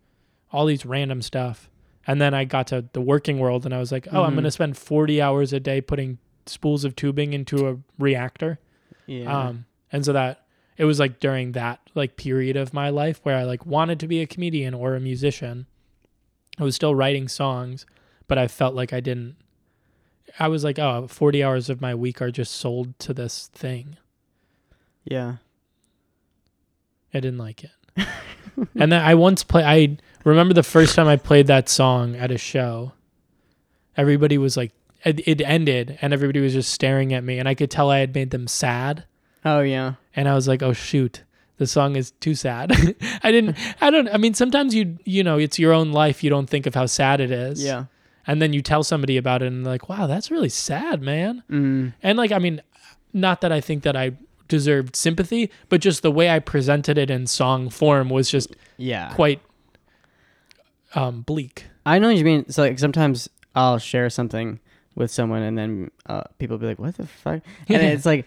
all these random stuff. And then I got to the working world and I was like, oh, I'm Mhm. going to spend 40 hours a day putting spools of tubing into a reactor. Yeah. Um, and so that it was like during that like period of my life where I like wanted to be a comedian or a musician. I was still writing songs, but I felt like I didn't. I was like, oh, 40 hours of my week are just sold to this thing. yeah. I didn't like it. and then I once play. I remember the first time I played that song at a show. Everybody was like, it, it ended, and everybody was just staring at me, and I could tell I had made them sad. Oh yeah. and I was like, "Oh shoot, the song is too sad." I didn't. I don't. I mean, sometimes you you know it's your own life. You don't think of how sad it is. Yeah. And then you tell somebody about it, and they're like, "Wow, that's really sad, man." Mm. And like, I mean, not that I think that I deserved sympathy, but just the way I presented it in song form was just Yeah. quite um, bleak. I know what you mean. So like sometimes I'll share something with someone, and then uh, people be like, "What the fuck?" And it's like,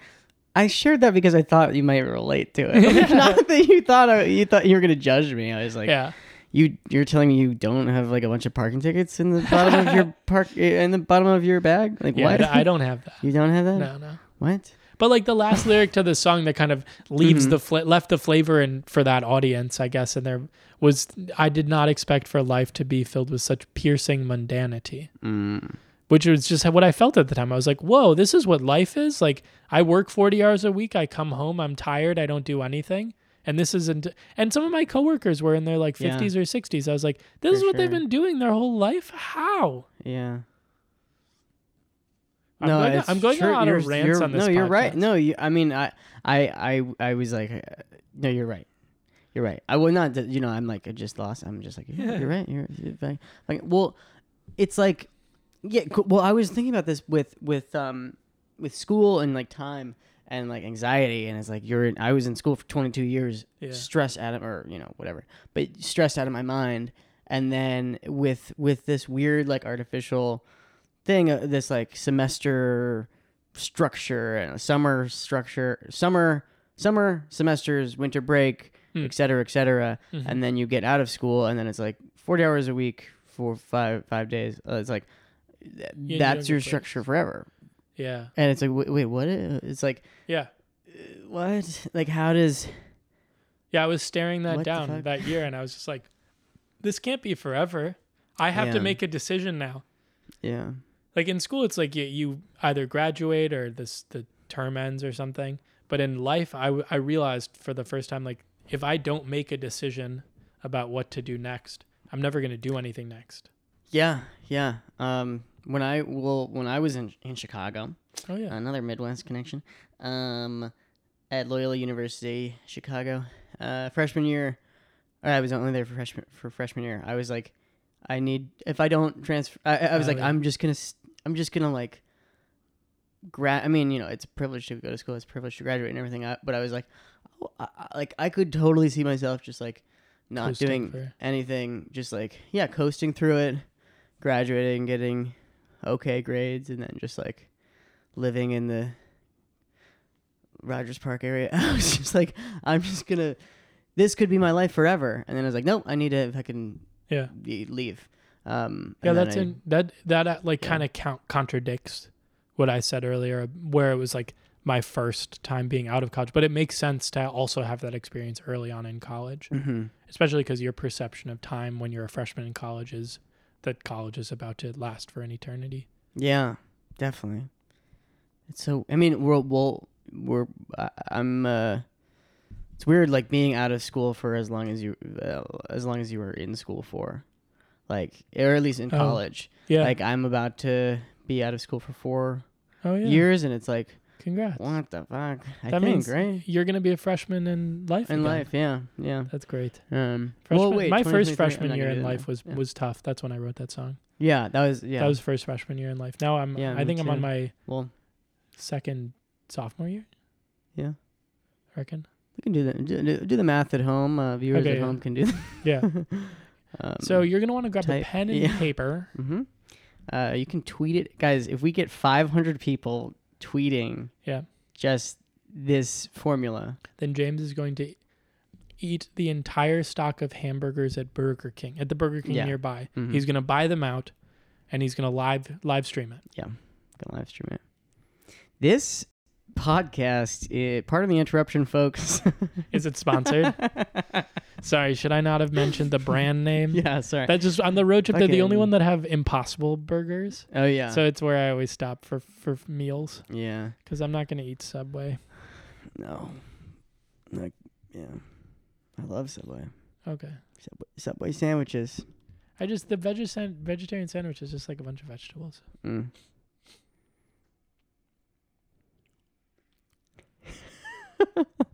I shared that because I thought you might relate to it. Like, Not that you thought I, you thought you were gonna judge me. I was like, yeah. you you're telling me you don't have like a bunch of parking tickets in the bottom of your park in the bottom of your bag? Like Yeah, what? I don't have that. you don't have that? No, no. What? But like the last lyric to the song that kind of leaves Mhm. the fla- left the flavor in for that audience, I guess, and there was I did not expect for life to be filled with such piercing mundanity, Mm. Which was just what I felt at the time. I was like, "Whoa, this is what life is." Like I work 40 hours a week, I come home, I'm tired, I don't do anything. And this isn't and some of my coworkers were in their like Yeah. 50s or 60s. I was like, "This For is what they've been doing their whole life? How?" Yeah. I'm no, going, I'm going true. on a You're- of rants you're- on this No, you're right. No, you. I mean, I, I, I, I was like, uh, no, you're right. You're right. I would not. You know, I'm like, I just lost. I'm just like, yeah, Yeah. you're right. You're, you're right. like, well, it's like, yeah. Well, I was thinking about this with with um with school and like time and like anxiety, and it's like you're. In, I was in school for 22 years, Yeah. stressed out of or you know whatever, but stressed out of my mind, and then with with this weird like artificial thing, uh, this like semester structure and a summer structure, summer summer semesters, winter break, Hmm. et cetera, et cetera, Mhm. and then you get out of school, and then it's like 40 hours a week for five five days. Uh, it's like th- that's your structure forever, Yeah. and it's like wait, wait what? It's like Yeah. what? Like how does? Yeah, I was staring that down that year and I was just like, this can't be forever. I have to make a decision now. Yeah. Like in school, it's like you, you either graduate or this the term ends or something. But in life, I, I realized for the first time, like, if I don't make a decision about what to do next, I'm never going to do anything next. Yeah, yeah. Um, when I well, when I was in in Chicago, Oh, yeah. another Midwest connection, um, at Loyola University, Chicago, uh, freshman year, or I was only there for freshman for freshman year. I was like, I need if I don't transfer, I, I was Oh, like, yeah. I'm just gonna, I'm just gonna like, grad. I mean, you know, it's a privilege to go to school. It's a privilege to graduate and everything. I, but I was like, oh, I, like I could totally see myself just like not Coasting doing anything, just like yeah, coasting through it, graduating, getting okay grades, and then just like living in the Rogers Park area. I was just like, I'm just gonna, this could be my life forever. And then I was like, nope, I need to if I can Yeah. y- leave. Um, Yeah, that's I- in that that uh, like Yeah. kind of count contradicts what I said earlier, where it was like my first time being out of college. But it makes sense to also have that experience early on in college, Mhm. especially because your perception of time when you're a freshman in college is that college is about to last for an eternity. Yeah, definitely. It's so. I mean, we're well, we're. I'm. uh It's weird, like being out of school for as long as you, uh, as long as you were in school for, like, or at least in Oh, college. Yeah. Like, I'm about to be out of school for four oh yeah. years, and it's like, Congrats. what the fuck? I that think, means right? you're gonna be a freshman in life. In again. life, yeah, yeah. That's great. Um, Freshman, well, wait, my first freshman year in life was Yeah. was tough. That's when I wrote that song. Yeah, that was yeah. That was first freshman year in life. Now I'm Yeah, I think I'm on my well, second sophomore year. Yeah. I reckon. we can do that. Do, do, the math at home. Uh, viewers Okay, at yeah. home can do. That. Yeah. um, so you're gonna want to grab a pen and yeah. paper. hmm Uh, you can tweet it, guys. If we get 500 people tweeting, Yeah. just this formula. Then James is going to eat the entire stock of hamburgers at Burger King at the Burger King Yeah. nearby. Mhm. He's gonna buy them out, and he's gonna live live stream it. gonna live stream it. This podcast, uh, part of the interruption, folks. Is it sponsored? Sorry, should I not have mentioned the brand name? yeah, sorry. That just on the road trip, they're the only one that have Impossible Burgers. oh yeah, So it's where I always stop for for meals yeah. because I'm not gonna eat Subway. No, like yeah. I love Subway. Okay. Subway, Subway sandwiches. I just the veg- san- vegetarian sandwich is just like a bunch of vegetables. Mm.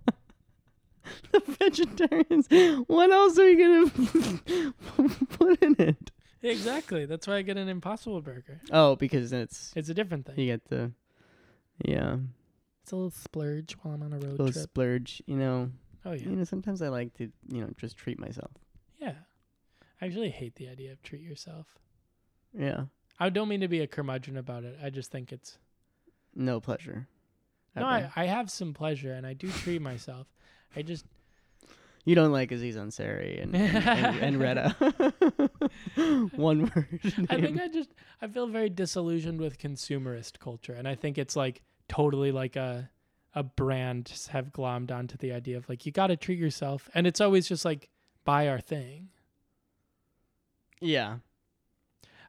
the vegetarians. What else are you gonna put in it? Exactly. That's why I get an Impossible Burger. Oh, because it's It's a different thing. you get the yeah It's a little splurge while I'm on a road a little trip. splurge. You know, oh yeah. you know. Sometimes I like to you know just treat myself. Yeah. I actually hate the idea of treat yourself. Yeah, I don't mean to be a curmudgeon about it. I just think it's No pleasure. no. I, I have some pleasure and I do treat myself. I just You don't like Aziz Ansari and and, and, and Retta. One word. I think I just I feel very disillusioned with consumerist culture, and I think it's like totally like a a brand have glommed onto the idea of like you got to treat yourself, and it's always just like buy our thing. yeah,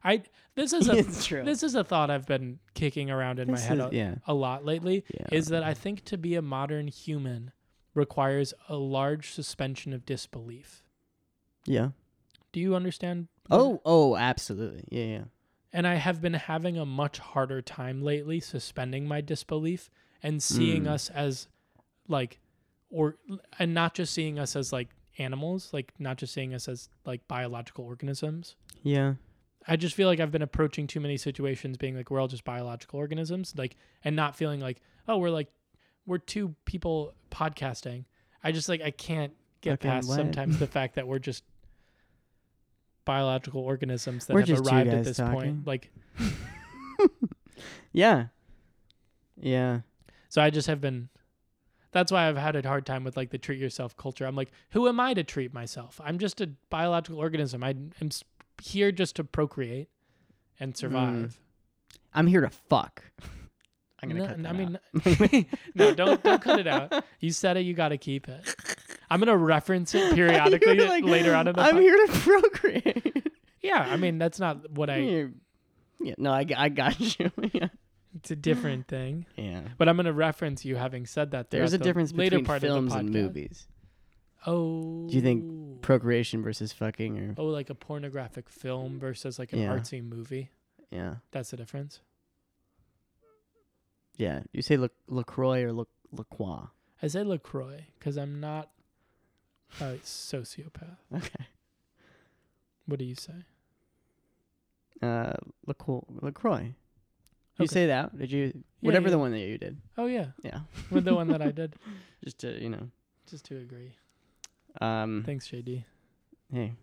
I this is a true. this is a thought I've been kicking around in my head is- a, yeah, a lot lately. yeah. Is that I think to be a modern human requires a large suspension of disbelief. yeah. Do you understand? Oh, oh, absolutely. Yeah, yeah. and I have been having a much harder time lately suspending my disbelief and seeing Mm. us as like or and not just seeing us as like animals, like not just seeing us as like biological organisms. Yeah. I just feel like I've been approaching too many situations being like we're all just biological organisms, like and not feeling like, oh, we're like we're two people podcasting. I just like I can't get Fucking past sometimes the fact that we're just biological organisms that We're have just two arrived at guys this talking. point. Like Yeah. Yeah. So I just have been. That's why I've had a hard time with like the treat yourself culture. I'm like, who am I to treat myself? I'm just a biological organism. I am s- here just to procreate and mm. survive. I'm here to fuck. I'm gonna No, cut that I mean, out. no, don't don't cut it out. You said it. You got to keep it. I'm gonna reference it periodically like, later on in the. I'm here to procreate. Yeah, I mean that's not what I. You're- yeah, no, I, I got you. yeah. It's a different thing. yeah. But I'm gonna reference you having said that. There's a the difference later between part films of the and movies. Oh. Do you think oh. Procreation versus fucking or Oh, like a pornographic film versus like an Yeah. artsy movie. yeah. That's the difference. Yeah. You say La- LaCroix or La- LaCroix. I say LaCroix because I'm not a sociopath. Okay. What do you say? Uh LaCroix. LaCroix. You Okay. say that? Did you whatever yeah. the one that you did. Oh yeah, Yeah. with the one that I did. Just to, you know. Just to agree. Um Thanks, JD. Hey,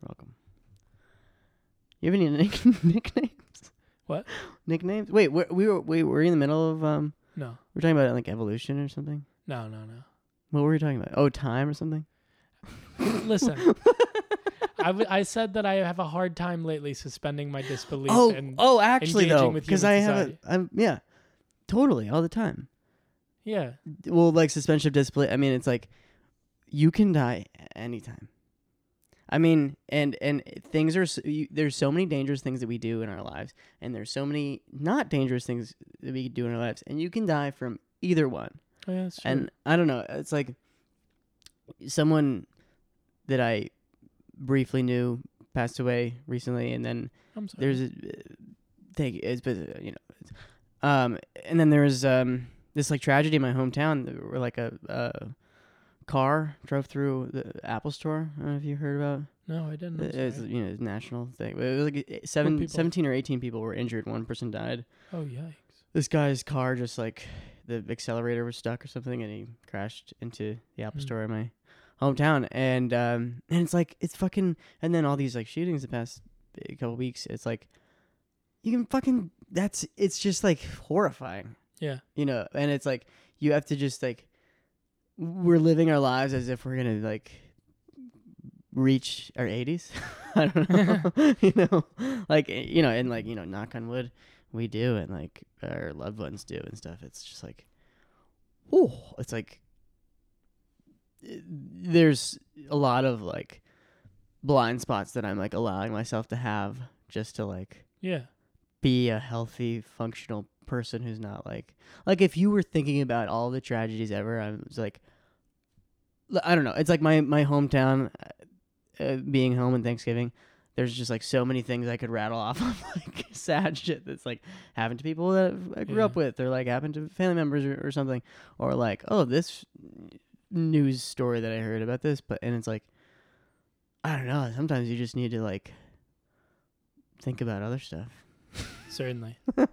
you're welcome. You have any nick- nicknames? What? Nicknames? Wait, we we were we were in the middle of um. No, We're talking about like evolution or something. no, no, no. What were we talking about? Oh, time or something. Listen, I, w- I said that I have a hard time lately suspending my disbelief. Oh, and oh, actually though, because I have a. I'm yeah, totally all the time. yeah, Well, like suspension of disbelief. I mean, it's like you can die anytime. I mean, and and things are so, you, there's so many dangerous things that we do in our lives, and there's so many not dangerous things that we do in our lives, and you can die from either one. oh, yeah, that's true. And I don't know, it's like someone that I briefly knew passed away recently, and then I'm sorry. there's a thank you. It's but uh, you know, it's, um, and then there was um this like tragedy in my hometown where like a, a car drove through the Apple store. I don't know if you heard about. no, I didn't. I'm It was you know a national thing. But it was like eh, seven, 17 or eighteen people were injured. One person died. Oh yikes! This guy's car just like the accelerator was stuck or something, and he crashed into the Apple Hmm. store in my hometown. And um and it's like it's fucking. And then all these like shootings the past eh, couple weeks. It's like you can fucking. That's it's just like horrifying, Yeah, you know. And it's like you have to just like we're living our lives as if we're gonna like reach our 80s i don't know. You know? Like eh, you know and like you know knock on wood we do and like our loved ones do and stuff. It's just like oh it's like eh, there's a lot of like blind spots that i'm like allowing myself to have just to like yeah, be a healthy, functional person who's not like like if you were thinking about all the tragedies ever, I was like, I don't know. It's like my my hometown uh, uh, being home and Thanksgiving. There's just like so many things I could rattle off of like sad shit that's like happened to people that I grew up with, or like happened to family members or, or something, or like oh this news story that I heard about this, but and it's like I don't know. Sometimes you just need to like think about other stuff. certainly. yeah,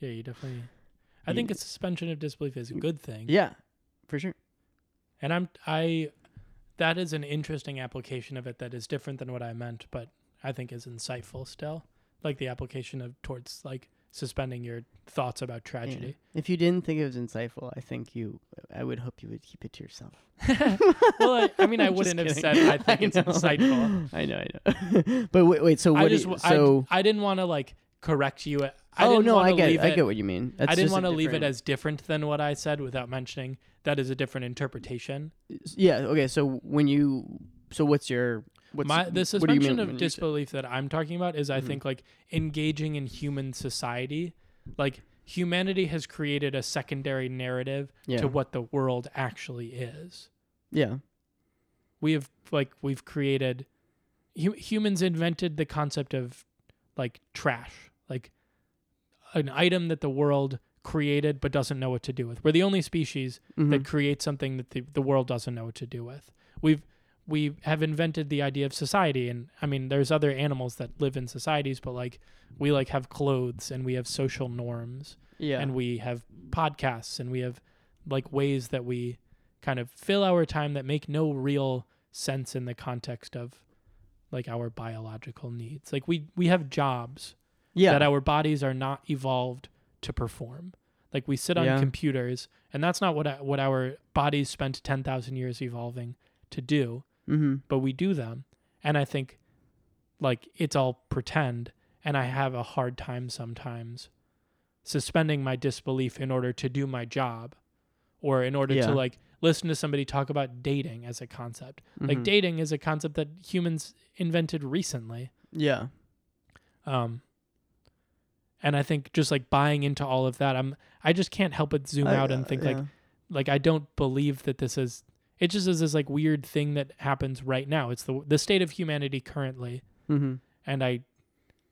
you definitely. I think a suspension of disbelief is a mm, good thing. Yeah, for sure. And I'm I that is an interesting application of it that is different than what I meant, but I think is insightful still. like the application of towards like suspending your thoughts about Yeah. tragedy. If you didn't think it was insightful, I think you. I would hope you would keep it to yourself. well, I, I mean, I wouldn't have said I think it's insightful. I know, I know. but wait, wait. So what? I just you- so I, I didn't want to like correct you. I oh no, I get, leave I get what you mean. That's I didn't want to leave it as different than what I said without mentioning that is a different interpretation. Yeah. Okay. So when you, so what's your what's My the what do you mean suspension of disbelief that I'm talking about is I Mhm. think like engaging in human society, like humanity has created a secondary narrative Yeah. to what the world actually is. yeah. We have like we've created hu- humans invented the concept of like trash, an item that the world created but doesn't know what to do with. We're the only species Mhm. that create something that the, the world doesn't know what to do with. We've we have invented the idea of society and I mean there's other animals that live in societies but like we like have clothes and we have social norms yeah. and we have podcasts and we have like ways that we kind of fill our time that make no real sense in the context of like our biological needs. Like we we have jobs yeah. that our bodies are not evolved to perform. Like we sit on Yeah. computers, and that's not what what our bodies spent ten thousand years evolving to do. mm-hmm. But we do them, and I think like it's all pretend, and I have a hard time sometimes suspending my disbelief in order to do my job, or in order Yeah. to like listen to somebody talk about dating as a concept. Like Mhm. dating is a concept that humans invented recently. Yeah. Um, and I think just like buying into all of that, I'm I just can't help but zoom I- out and uh, think like yeah. like I don't believe that this is. It just is this like weird thing that happens right now. It's the the state of humanity currently, Mhm. and I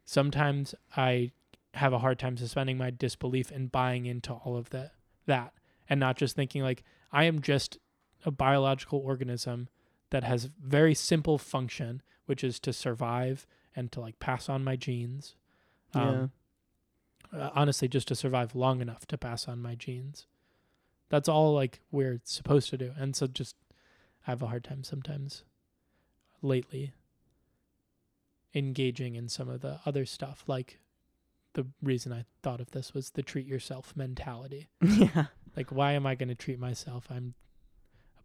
sometimes I have a hard time suspending my disbelief and buying into all of that that and not just thinking like I am just a biological organism that has very simple function, which is to survive and to like pass on my genes. Um, uh, honestly, just to survive long enough to pass on my genes. That's all like we're supposed to do. And so just I have a hard time sometimes lately engaging in some of the other stuff. Like the reason I thought of this was the treat yourself mentality. yeah. Like, why am I going to treat myself? I'm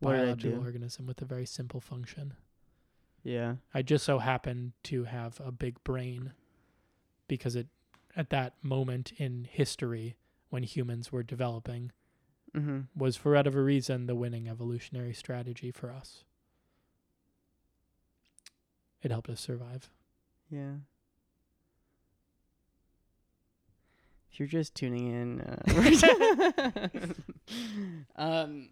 a What biological organism with a very simple function. Yeah. I just so happen to have a big brain because it at that moment in history when humans were developing Mm-hmm. was for whatever reason the winning evolutionary strategy for us. It helped us survive. Yeah. If you're just tuning in, uh, um,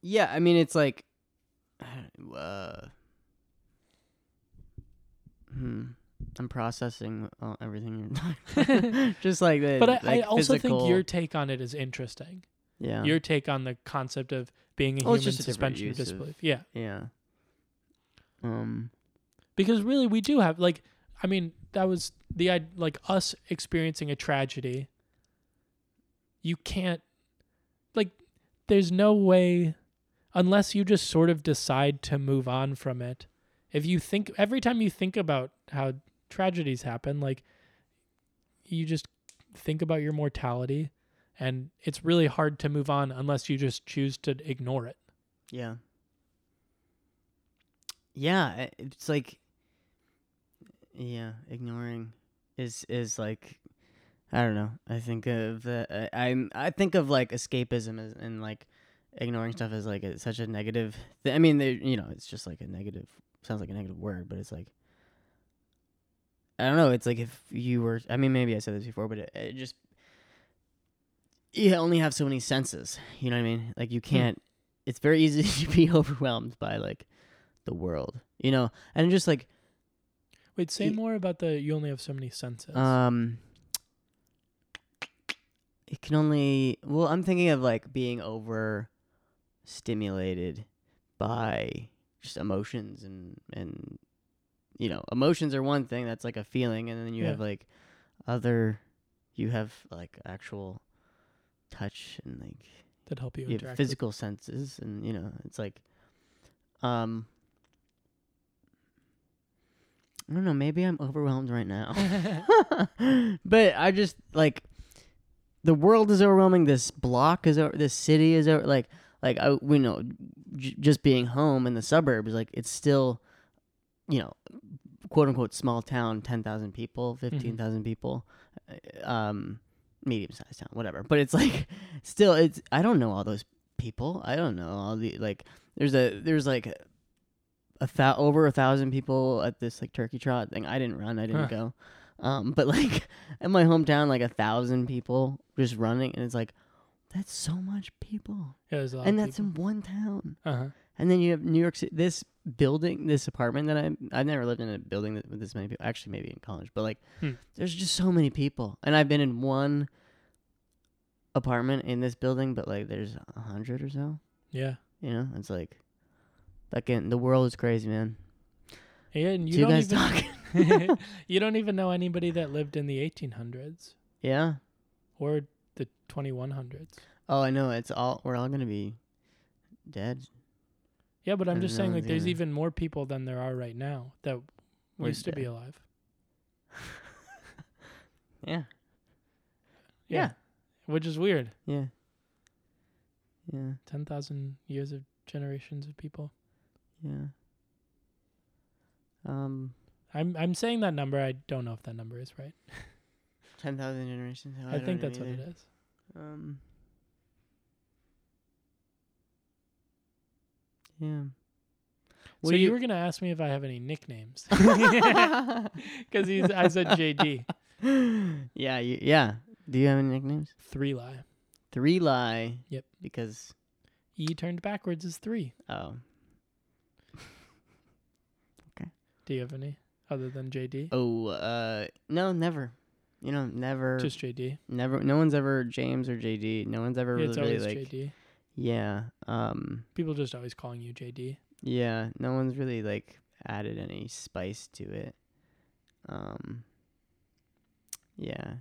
yeah, I mean, it's like, uh, hmm, I'm processing uh, everything you're talking. just like the, But I, I also physical, think your take on it is interesting. yeah, Your take on the concept of being a Well, human suspension of disbelief. Yeah. yeah, um, because really we do have like i mean that was the like us experiencing a tragedy you can't like there's no way unless you just sort of decide to move on from it if you think every time you think about how tragedies happen like you just think about your mortality and it's really hard to move on unless you just choose to ignore it Yeah. Yeah, it's like yeah, ignoring is is like I don't know. I think of the I, I'm I think of like escapism as and like ignoring stuff as like a, such a negative. Th- I mean, they you know, it's just like a negative. Sounds like a negative word, but it's like I don't know. It's like if you were. I mean, maybe I said this before, but it, it just you only have so many senses. You know what I mean? Like you can't. It's very easy to be overwhelmed by like the world, you know, and just like wait say Ye- more about the you only have so many senses um, it can only. Well, I'm thinking of like being over stimulated by just emotions and and you know emotions are one thing that's like a feeling and then you Yeah. have like other you have like actual touch and like that help you you have interact with physical senses and you know it's like um I don't know. Maybe I'm overwhelmed right now. but I just like the world is overwhelming. This block is over. This city is over. Like like I we know j- just being home in the suburbs. Like it's still, you know, quote unquote small town, ten thousand people, fifteen thousand people, uh, um, medium sized town, whatever. But it's like still it's I don't know all those people. I don't know all the like. There's a there's like a thou over a thousand people at this like turkey trot thing. I didn't run. I didn't Huh. go. Um, but like in my hometown, like a thousand people just running, and it's like that's so much people, Yeah, there's a lot and that's in one town. uh-huh. And then you have New York City. This building, this apartment that I I've never lived in a building that, with this many people. Actually, maybe in college, but like Hmm. there's just so many people, and I've been in one apartment in this building, but like there's a hundred or so. Yeah. You know, it's like, fucking the world is crazy, man. Yeah, and you don't guys even talking? you don't even know anybody that lived in the 1800s Yeah. or the 2100s. Oh, I know. It's all we're all gonna be dead. Yeah, but I'm I just saying know, like there's even more people than there are right now that We're used to be alive. Yeah. Yeah. Yeah. Which is weird. Yeah. Yeah. 10,000 years of generations of people. Yeah. Um, I'm I'm saying that number. I don't know if that number is right. ten thousand generations. I, don't think that's what it is. Um. Yeah. so you, were gonna ask me if I have any nicknames because he's I said JD yeah. You, yeah. Do you have any nicknames? three lie. Three lie. Yep. Because E turned backwards is three. oh okay. Do you have any other than JD? oh uh no never. You know never Just JD. never. No one's ever James or JD. No one's ever Yeah, it's really, always like JD. Yeah. Um. People just always calling you JD. Yeah, no one's really like added any spice to it. Um Yeah.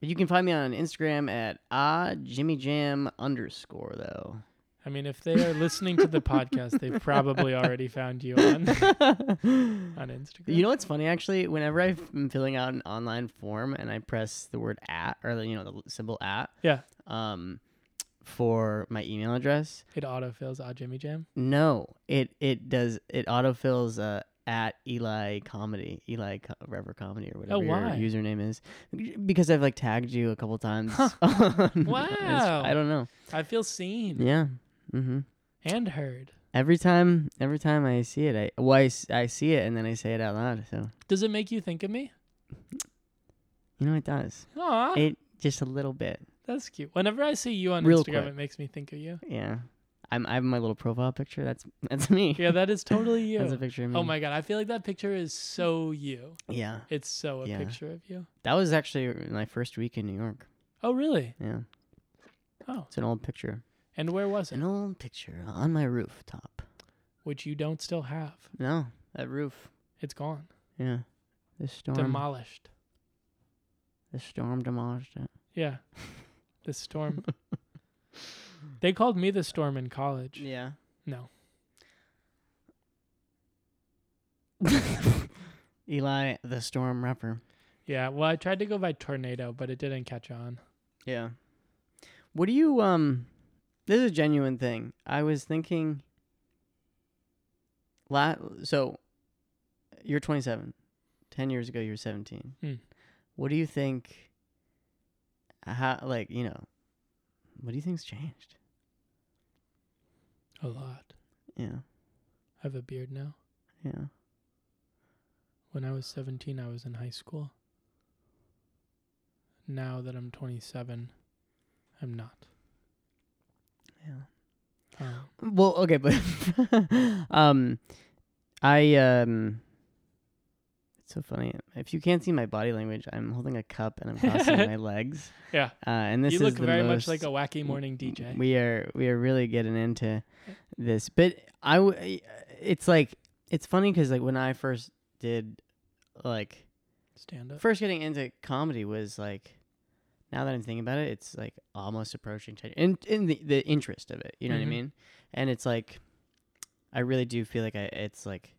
But you can find me on Instagram at ah Jimmy Jam underscore though. I mean, if they are listening to the podcast, they've probably already found you on on Instagram. You know what's funny actually? Whenever I'm filling out an online form and I press the word at or the, you know the symbol at Yeah. um for my email address, it autofills ah Jimmy Jam. No, it it does it autofills uh, at Eli Comedy, Eli Co- Ruffer Comedy or whatever Oh, why? your username is, because I've like tagged you a couple times. Insta- Wow. I don't know. I feel seen Yeah. Mm-hmm. and heard. Every time, every time I see it, I well, I see it and then I say it out loud. So Does it make you think of me? you know it does. Aw, It just a little bit. That's cute. Whenever I see you on Real Instagram, quick. it makes me think of you. Yeah. I'm I have my little profile picture. That's that's me. Yeah, that is totally you. That's a picture of oh me. Oh my god, I feel like that picture is so you. Yeah. It's so a Yeah. picture of you. That was actually my first week in New York. Oh really? Yeah. Oh, It's an old picture. and where was it? An old picture on my rooftop. Which you don't still have. No, that roof. It's gone. Yeah. The storm. Demolished. the storm demolished it. Yeah. The storm. they called me the storm in college. Yeah. No. Eli, the storm rapper. Yeah, well, I tried to go by tornado, but it didn't catch on. Yeah. What do you um? This is a genuine thing. I was thinking. La- so, you're 27. Ten years ago, you were 17. Hmm. What do you think? How like you know? What do you think's changed? A lot. Yeah. I have a beard now. Yeah. When I was 17, I was in high school. Now that I'm 27, I'm not. Yeah. Um, Well, okay, but um, I um, so funny. If you can't see my body language, I'm holding a cup and I'm crossing my legs. yeah, Uh, and this you look very most, much like a wacky morning DJ. We are we are really getting into this, but I w- it's like it's funny because like when I first did like Stand up. first getting into comedy was like now that I'm thinking about it, it's like almost approaching ten in in the the interest of it. You know Mhm. what I mean? And it's like I really do feel like I it's like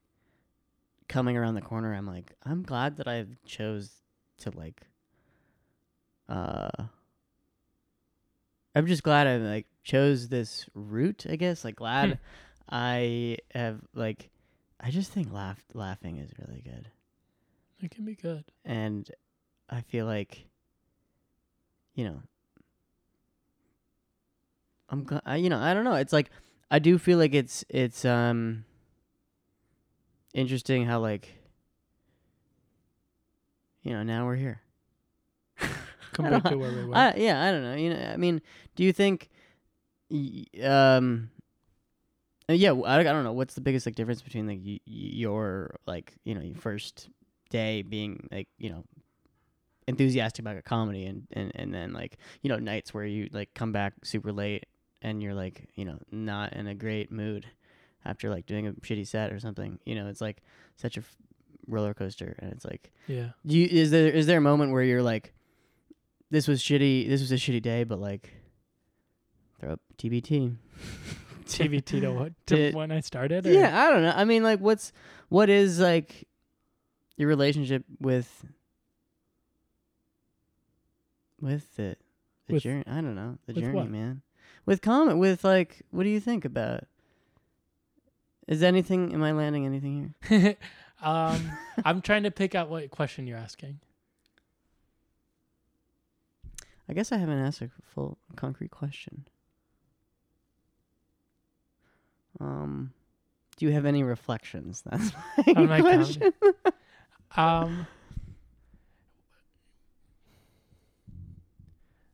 coming around the corner, I'm like, I'm glad that I chose to like. Uh. I'm just glad I like chose this route. I guess like glad Hmm. I have like. I just think laugh laughing is really good, It can be good. and I feel like. You know. I'm gl- I, you know I don't know. It's like I do feel like it's it's um. Interesting how like. You know now we're here. Compared don't- to where we were. I, yeah, I don't know. You know, I mean, do you think, um, uh, yeah, I, I don't know. What's the biggest like difference between like y- your like you know your first day being like you know enthusiastic about a comedy and and and then like you know nights where you like come back super late and you're like you know not in a great mood after like doing a shitty set or something. You know, it's like such a f- roller coaster, and it's like yeah. do you, is there is there a moment where you're like, this was shitty, this was a shitty day, but like, throw up TBT. TVT to what? To when I started? Or? Yeah, I don't know. I mean, like, what's what is like your relationship with with the the With- journey? I don't know the journey, what? man. With comment, with like, what do you think about? Is anything? Am I landing anything here? um, I'm trying to pick out what question you're asking. I guess I haven't asked a full concrete question. Um, do you have any reflections? That's my On my question. Um,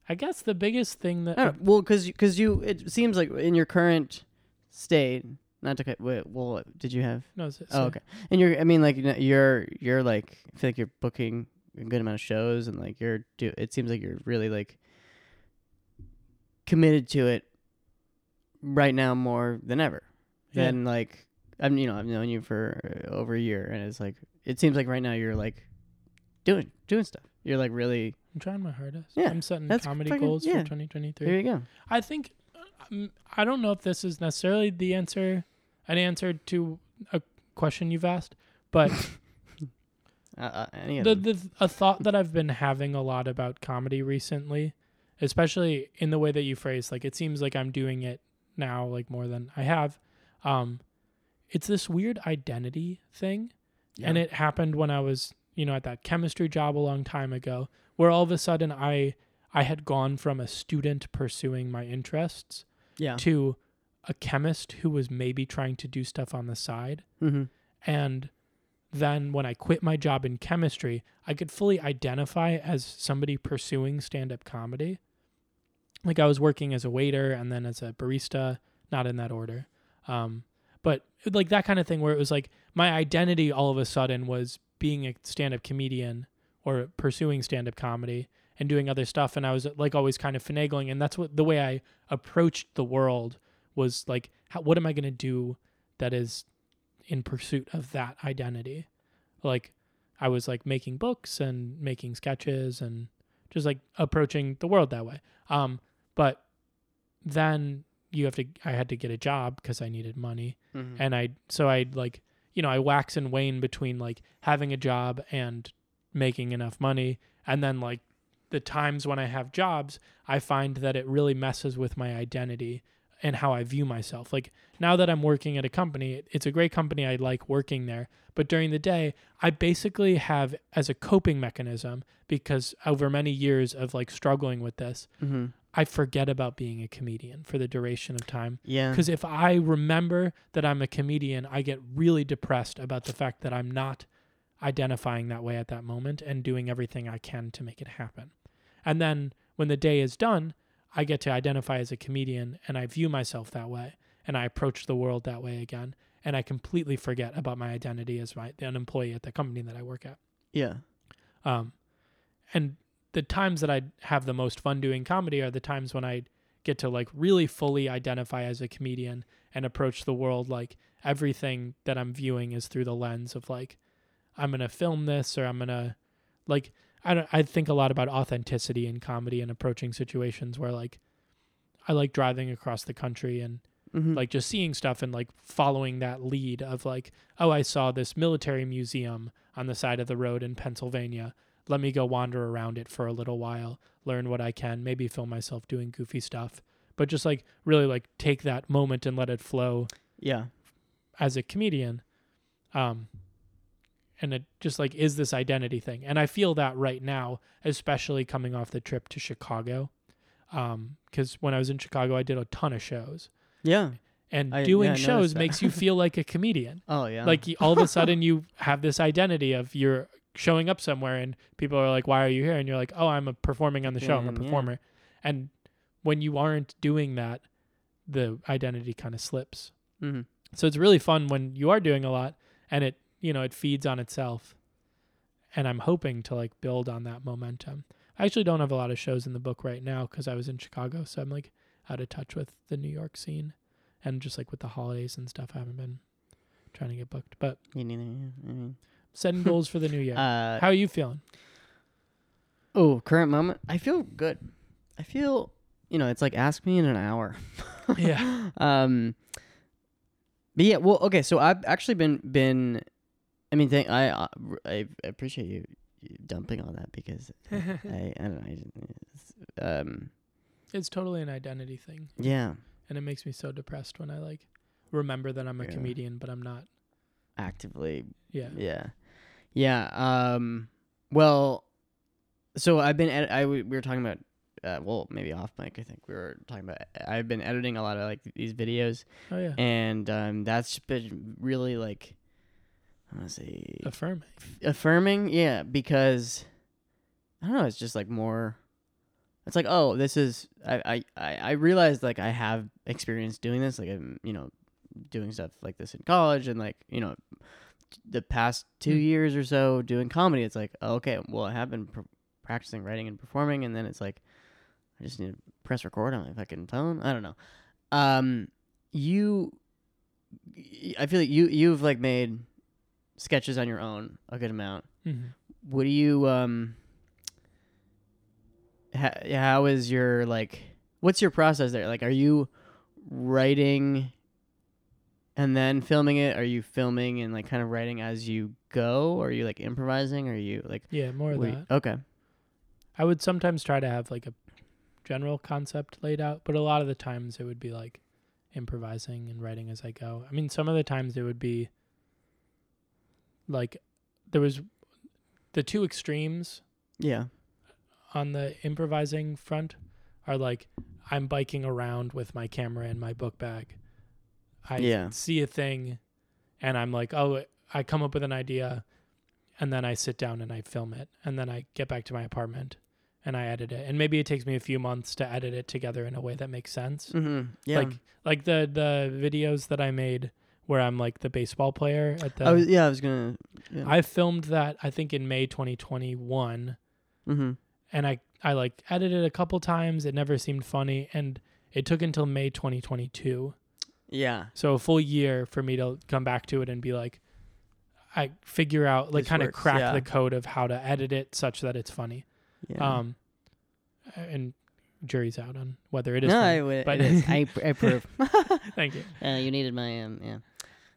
I guess the biggest thing that I don't- well, because because you, it seems like in your current state, not to cut. Wait, well, did you have? no, Oh, okay. And you're, I mean, like you're you're like, I feel like you're booking a good amount of shows, and like you're do. It seems like you're really like committed to it right now more than ever. Yeah. Then like I'm, you know, I've known you for uh, over a year, and it's like it seems like right now you're like doing doing stuff. You're like really. I'm trying my hardest. Yeah, I'm setting comedy fucking- goals yeah. for 2023. There you go. I think um, I don't know if this is necessarily the answer, an answer to a question you've asked, but Uh, uh, any of the, the a thought that I've been having a lot about comedy recently, especially in the way that you phrase, like it seems like I'm doing it now, like more than I have. Um, it's this weird identity thing, and it happened when I was, you know, at that chemistry job a long time ago, where all of a sudden I I had gone from a student pursuing my interests yeah. to a chemist who was maybe trying to do stuff on the side. Mm-hmm. And then when I quit my job in chemistry, I could fully identify as somebody pursuing stand up comedy. Like I was working as a waiter and then as a barista, not in that order. Um, but like that kind of thing where it was like my identity all of a sudden was being a stand up comedian or pursuing stand up comedy and doing other stuff. And I was like always kind of finagling. And that's what the way I approached the world was like, how, what am I going to do that is in pursuit of that identity. Like I was like making books and making sketches and just like approaching the world that way. Um, but then you have to I had to get a job because I needed money. Mm-hmm. And I so I like you know, I wax and wane between like having a job and making enough money and then like the times when I have jobs, I find that it really messes with my identity and how I view myself. Like now that I'm working at a company, it's a great company. I like working there. But during the day, I basically have as a coping mechanism because over many years of like struggling with this, mm-hmm. I forget about being a comedian for the duration of time. Yeah. Because if I remember that I'm a comedian, I get really depressed about the fact that I'm not identifying that way at that moment and doing everything I can to make it happen. And then when the day is done, I get to identify as a comedian and I view myself that way and I approach the world that way again. And I completely forget about my identity as my an employee at the company that I work at. yeah. Um, and the times that I have the most fun doing comedy are the times when I get to like really fully identify as a comedian and approach the world like everything that I'm viewing is through the lens of like I'm gonna film this or I'm gonna like I don't I think a lot about authenticity in comedy and approaching situations where like I like driving across the country and Mhm. like just seeing stuff and like following that lead of like oh i saw this military museum on the side of the road in pennsylvania let me go wander around it for a little while learn what i can maybe film myself doing goofy stuff but just like really like take that moment and let it flow yeah. as a comedian um and it just like is this identity thing and i feel that right now especially coming off the trip to chicago um because when i was in chicago i did a ton of shows Yeah. and I- doing yeah, shows makes you feel like a comedian Oh yeah. like all of a sudden you have this identity of you're showing up somewhere and people are like why are you here and you're like oh i'm a performing on the show i'm a yeah. performer and when you aren't doing that the identity kind of slips Mhm. so it's really fun when you are doing a lot and it you know it feeds on itself and i'm hoping to like build on that momentum i actually don't have a lot of shows in the book right now because i was in chicago so i'm like out of touch with the new york scene and just like with the holidays and stuff i haven't been trying to get booked but You neither. Yeah. Mean. setting goals for the new year Uh, how are you feeling oh, current moment. I feel good. I feel, you know, it's like ask me in an hour. yeah um but yeah well okay so i've actually been been i mean thank i uh, i appreciate you, dumping all that because i i don't know I, it's, um it's totally an identity thing. Yeah. And it makes me so depressed when i like remember that i'm a Yeah. comedian but i'm not. Actively. Yeah. Yeah. Yeah um well so i've been ed- i w- we were talking about uh, well maybe off mic i think we were talking about i've been editing a lot of like these videos. Oh yeah. And um that's been really like i want to say affirming affirming? Yeah because i don't know it's just like more it's like oh this is i i i I realized like i have experience doing this like i'm you know doing stuff like this in college and like you know the past two Hmm. years or so doing comedy it's like oh, okay well i have been pr- practicing writing and performing and then it's like i just need to press record on my fucking phone? I don't know. Um you i feel like you you've like made sketches on your own a good amount. hmm What do you um? Ha, how is your like? What's your process there? Like, are you writing and then filming it? Are you filming and like kind of writing as you go? Or are you like improvising? Are you like? yeah more of wait- that Okay. I would sometimes try to have like a general concept laid out, but a lot of the times it would be like improvising and writing as I go. I mean, some of the times it would be like there was the two extremes Yeah. on the improvising front are like I'm biking around with my camera and my book bag. I Yeah. see a thing and I'm like, "Oh, I come up with an idea." And then I sit down and I film it. And then I get back to my apartment and I edit it. And maybe it takes me a few months to edit it together in a way that makes sense. Mm-hmm. Yeah. Like like the the videos that I made where I'm like the baseball player at the I was, yeah, I was gonna. Yeah. I filmed that I think in May 2021 mm-hmm. and I I like edited a couple times. It never seemed funny, and it took until May 2022, Yeah. so a full year for me to come back to it and be like, I figure out like kind of crack yeah. the code of how to edit it such that it's funny. Yeah. Um, and jury's out on whether it is. no, funny. I, w- but- it is. I, I approve. Thank you. uh, you needed my um. Yeah.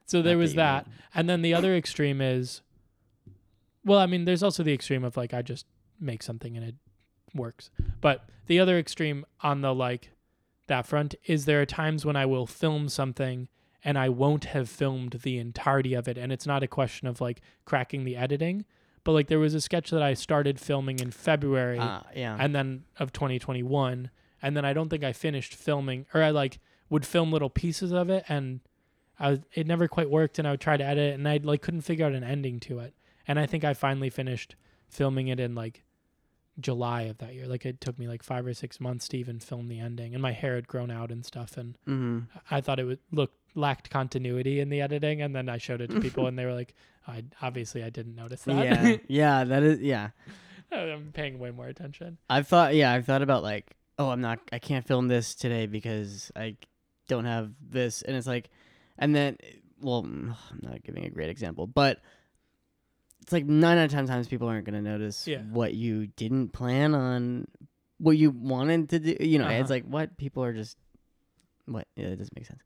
So there was that, and then the other extreme is, well, I mean, there's also the extreme of like I just make something and it works. But the other extreme on the like that front is there are times when I will film something and I won't have filmed the entirety of it, and it's not a question of like cracking the editing, but like there was a sketch that I started filming in February Ah, yeah. and then of 2021 and then i don't think i finished filming or i like would film little pieces of it and i was, it never quite worked and i would try to edit it and i like couldn't figure out an ending to it and i think i finally finished filming it in like july of that year like it took me like five or six months to even film the ending and my hair had grown out and stuff and mm-hmm. i thought it would look lacked continuity in the editing and then i showed it to people and they were like i obviously i didn't notice that Yeah. yeah. That is. Yeah. i'm paying way more attention I've thought, yeah, I've thought about like, oh, I'm not, I can't film this today because I don't have this, and it's like, and then, well, I'm not giving a great example, but it's like nine out of ten times people aren't gonna notice Yeah. what you didn't plan on, what you wanted to do. You know, it's Uh-huh. like what people are just what? Yeah, it doesn't make sense.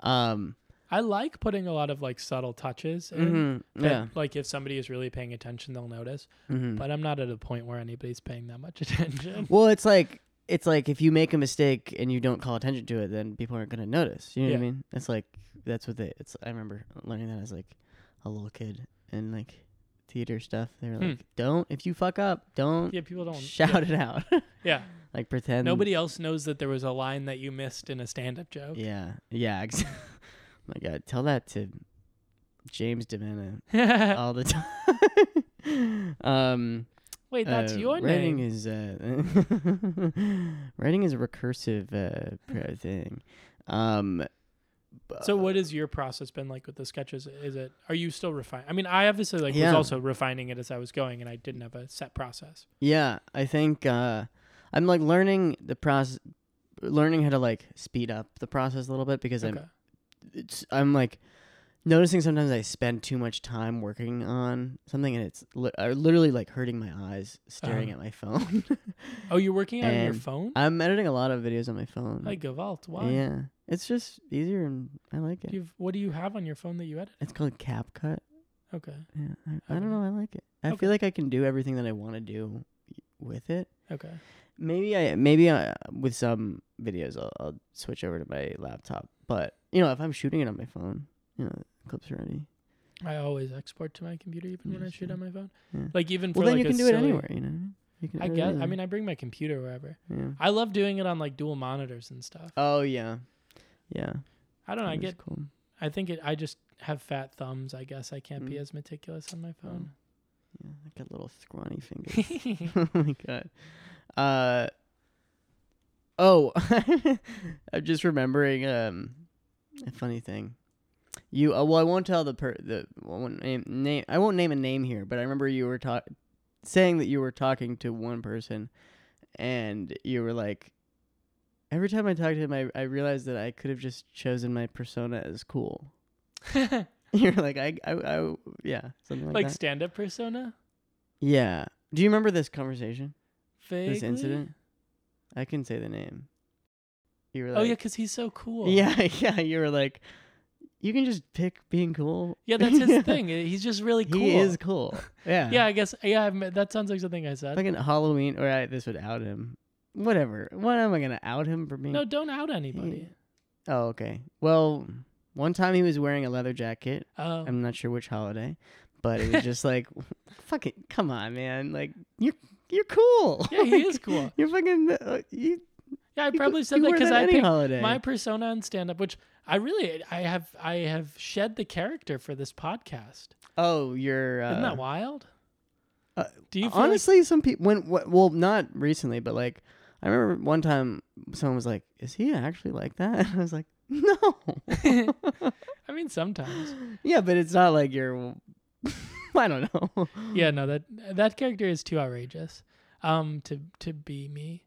Um, I like putting a lot of like subtle touches in. mhm, that, yeah. Like if somebody is really paying attention, they'll notice. mhm. But I'm not at a point where anybody's paying that much attention. Well, it's like it's like if you make a mistake and you don't call attention to it, then people aren't gonna notice. You know what I mean? It's like that's what they. It's. I remember learning that as like a little kid and like theater stuff. They were Hmm. like, "Don't if you fuck up, don't yeah, people don't shout it out. Yeah. like pretend Nobody else knows that there was a line that you missed in a stand-up joke. Yeah, yeah. Ex- My God, tell that to James Demena all the time. um, Wait, that's uh, your writing name. is uh, writing is a recursive uh, thing. Um, So what has your process been like with the sketches? Is it are you still refining? I mean, I obviously like was also refining it as I was going, and I didn't have a set process. Yeah, I think uh, I'm like learning the process, learning how to like speed up the process a little bit because Okay. I'm, it's I'm like noticing sometimes I spend too much time working on something and it's li- uh, literally like hurting my eyes staring Uh-huh. at my phone. Oh, you're working on your phone? I'm editing a lot of videos on my phone. Like Gavalt, why? yeah, it's just easier and I like it. Do you've, what do you have on your phone that you edit? It's called CapCut. Okay. Yeah, I, I don't know. I like it. I Okay. feel like I can do everything that I want to do with it. Okay. Maybe I maybe I, with some videos I'll, I'll switch over to my laptop. But you know, if I'm shooting it on my phone, you know, clips ready. I always export to my computer even when I shoot on my phone. Yeah. Like even for Well, then like you can do it anywhere. You know, you can. I guess. I mean, I bring my computer wherever. yeah. I love doing it on like dual monitors and stuff. Oh yeah, yeah. I don't know. I get. cool. I think it. I just have fat thumbs. I guess I can't be Mm. as meticulous on my phone. Yeah, I got little scrawny fingers. oh my god. Uh. Oh, I'm just remembering um a funny thing. You uh, well, I won't tell the per the I won't name name I won't name a name here, but I remember you were talk saying that you were talking to one person, and you were like, every time I talk to him, I I realized that I could have just chosen my persona as cool. You're like I I, I yeah something like, like that. stand-up persona. Yeah. Do you remember this conversation? Vaguely? This incident? I can say the name. You were like, oh yeah, because he's so cool. yeah, yeah. You were like, you can just pick being cool. Yeah, that's his thing. He's just really cool. He is cool. Yeah. Yeah, I guess. Yeah, I've that sounds like something I said. Fucking Halloween, or I, this would out him. Whatever. What am I gonna out him for being? no, don't out anybody. Oh, okay. Well, one time he was wearing a leather jacket. Oh, I'm not sure which holiday, but it was just like, fucking, come on, man. Like you're you're cool. yeah, he is cool. You're fucking. Uh, you, Yeah, I probably you said that because I picked holiday. my persona on stand-up, which I really, I have, I have shed the character for this podcast. oh, you're. Uh, Isn't that wild? uh, Do you feel like- honestly some people when wh- well not recently but like i remember one time someone was like is he actually like that And i was like no I mean, sometimes. yeah but it's not like you're i don't know Yeah, no that that character is too outrageous, um, to to be me.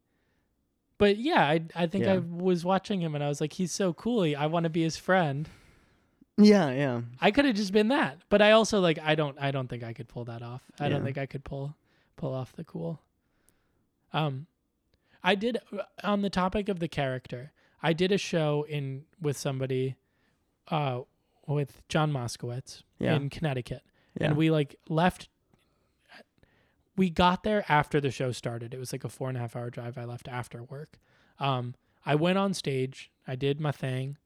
But yeah, I I think I was watching him and I was like, he's so cool. He, I want to be his friend. yeah yeah I could have just been that, but I also like I don't I don't think I could pull that off. I don't think I could pull pull off the cool. Um, I did on the topic of the character. I did a show in with somebody, uh, with John Moskowitz Yeah. in Connecticut, yeah and we like left. We got there after the show started. It was like a four and a half hour drive. I left after work. Um, I went on stage. I did my thing.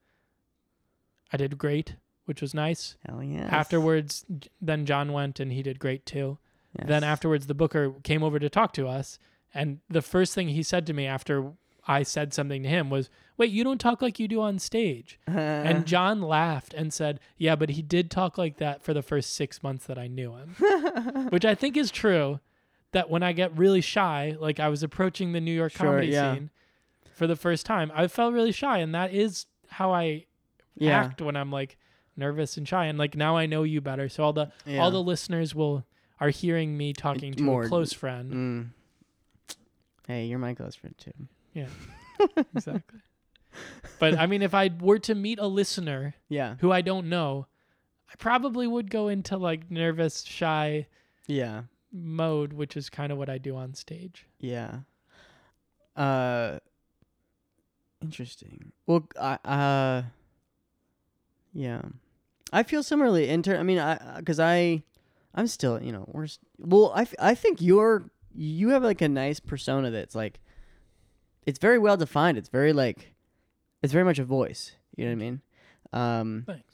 I did great, which was nice. hell yeah Afterwards, then John went and he did great too. Then afterwards, the booker came over to talk to us, and the first thing he said to me after I said something to him was, "Wait, you don't talk like you do on stage." And John laughed and said, "Yeah, but he did talk like that for the first six months that I knew him," which I think is true. That when I get really shy, like I was approaching the New York Sure, comedy yeah. scene for the first time, I felt really shy, and that is how I yeah act when I'm like nervous and shy. And like now I know you better, so all the yeah. all the listeners will are hearing me talking to more- a close friend. mm. hey you're my close friend too Yeah, exactly. But I mean, if I were to meet a listener yeah who I don't know, I probably would go into like nervous, shy yeah mode, which is kind of what I do on stage. Yeah. Uh Interesting. Well, I uh, yeah, I feel similarly. In ter- I mean, I because I, I'm still, you know, we're s- well. I, f- I think you're you have like a nice persona that's like, it's very well defined. It's very like, it's very much a voice. You know what I mean? Um, Thanks.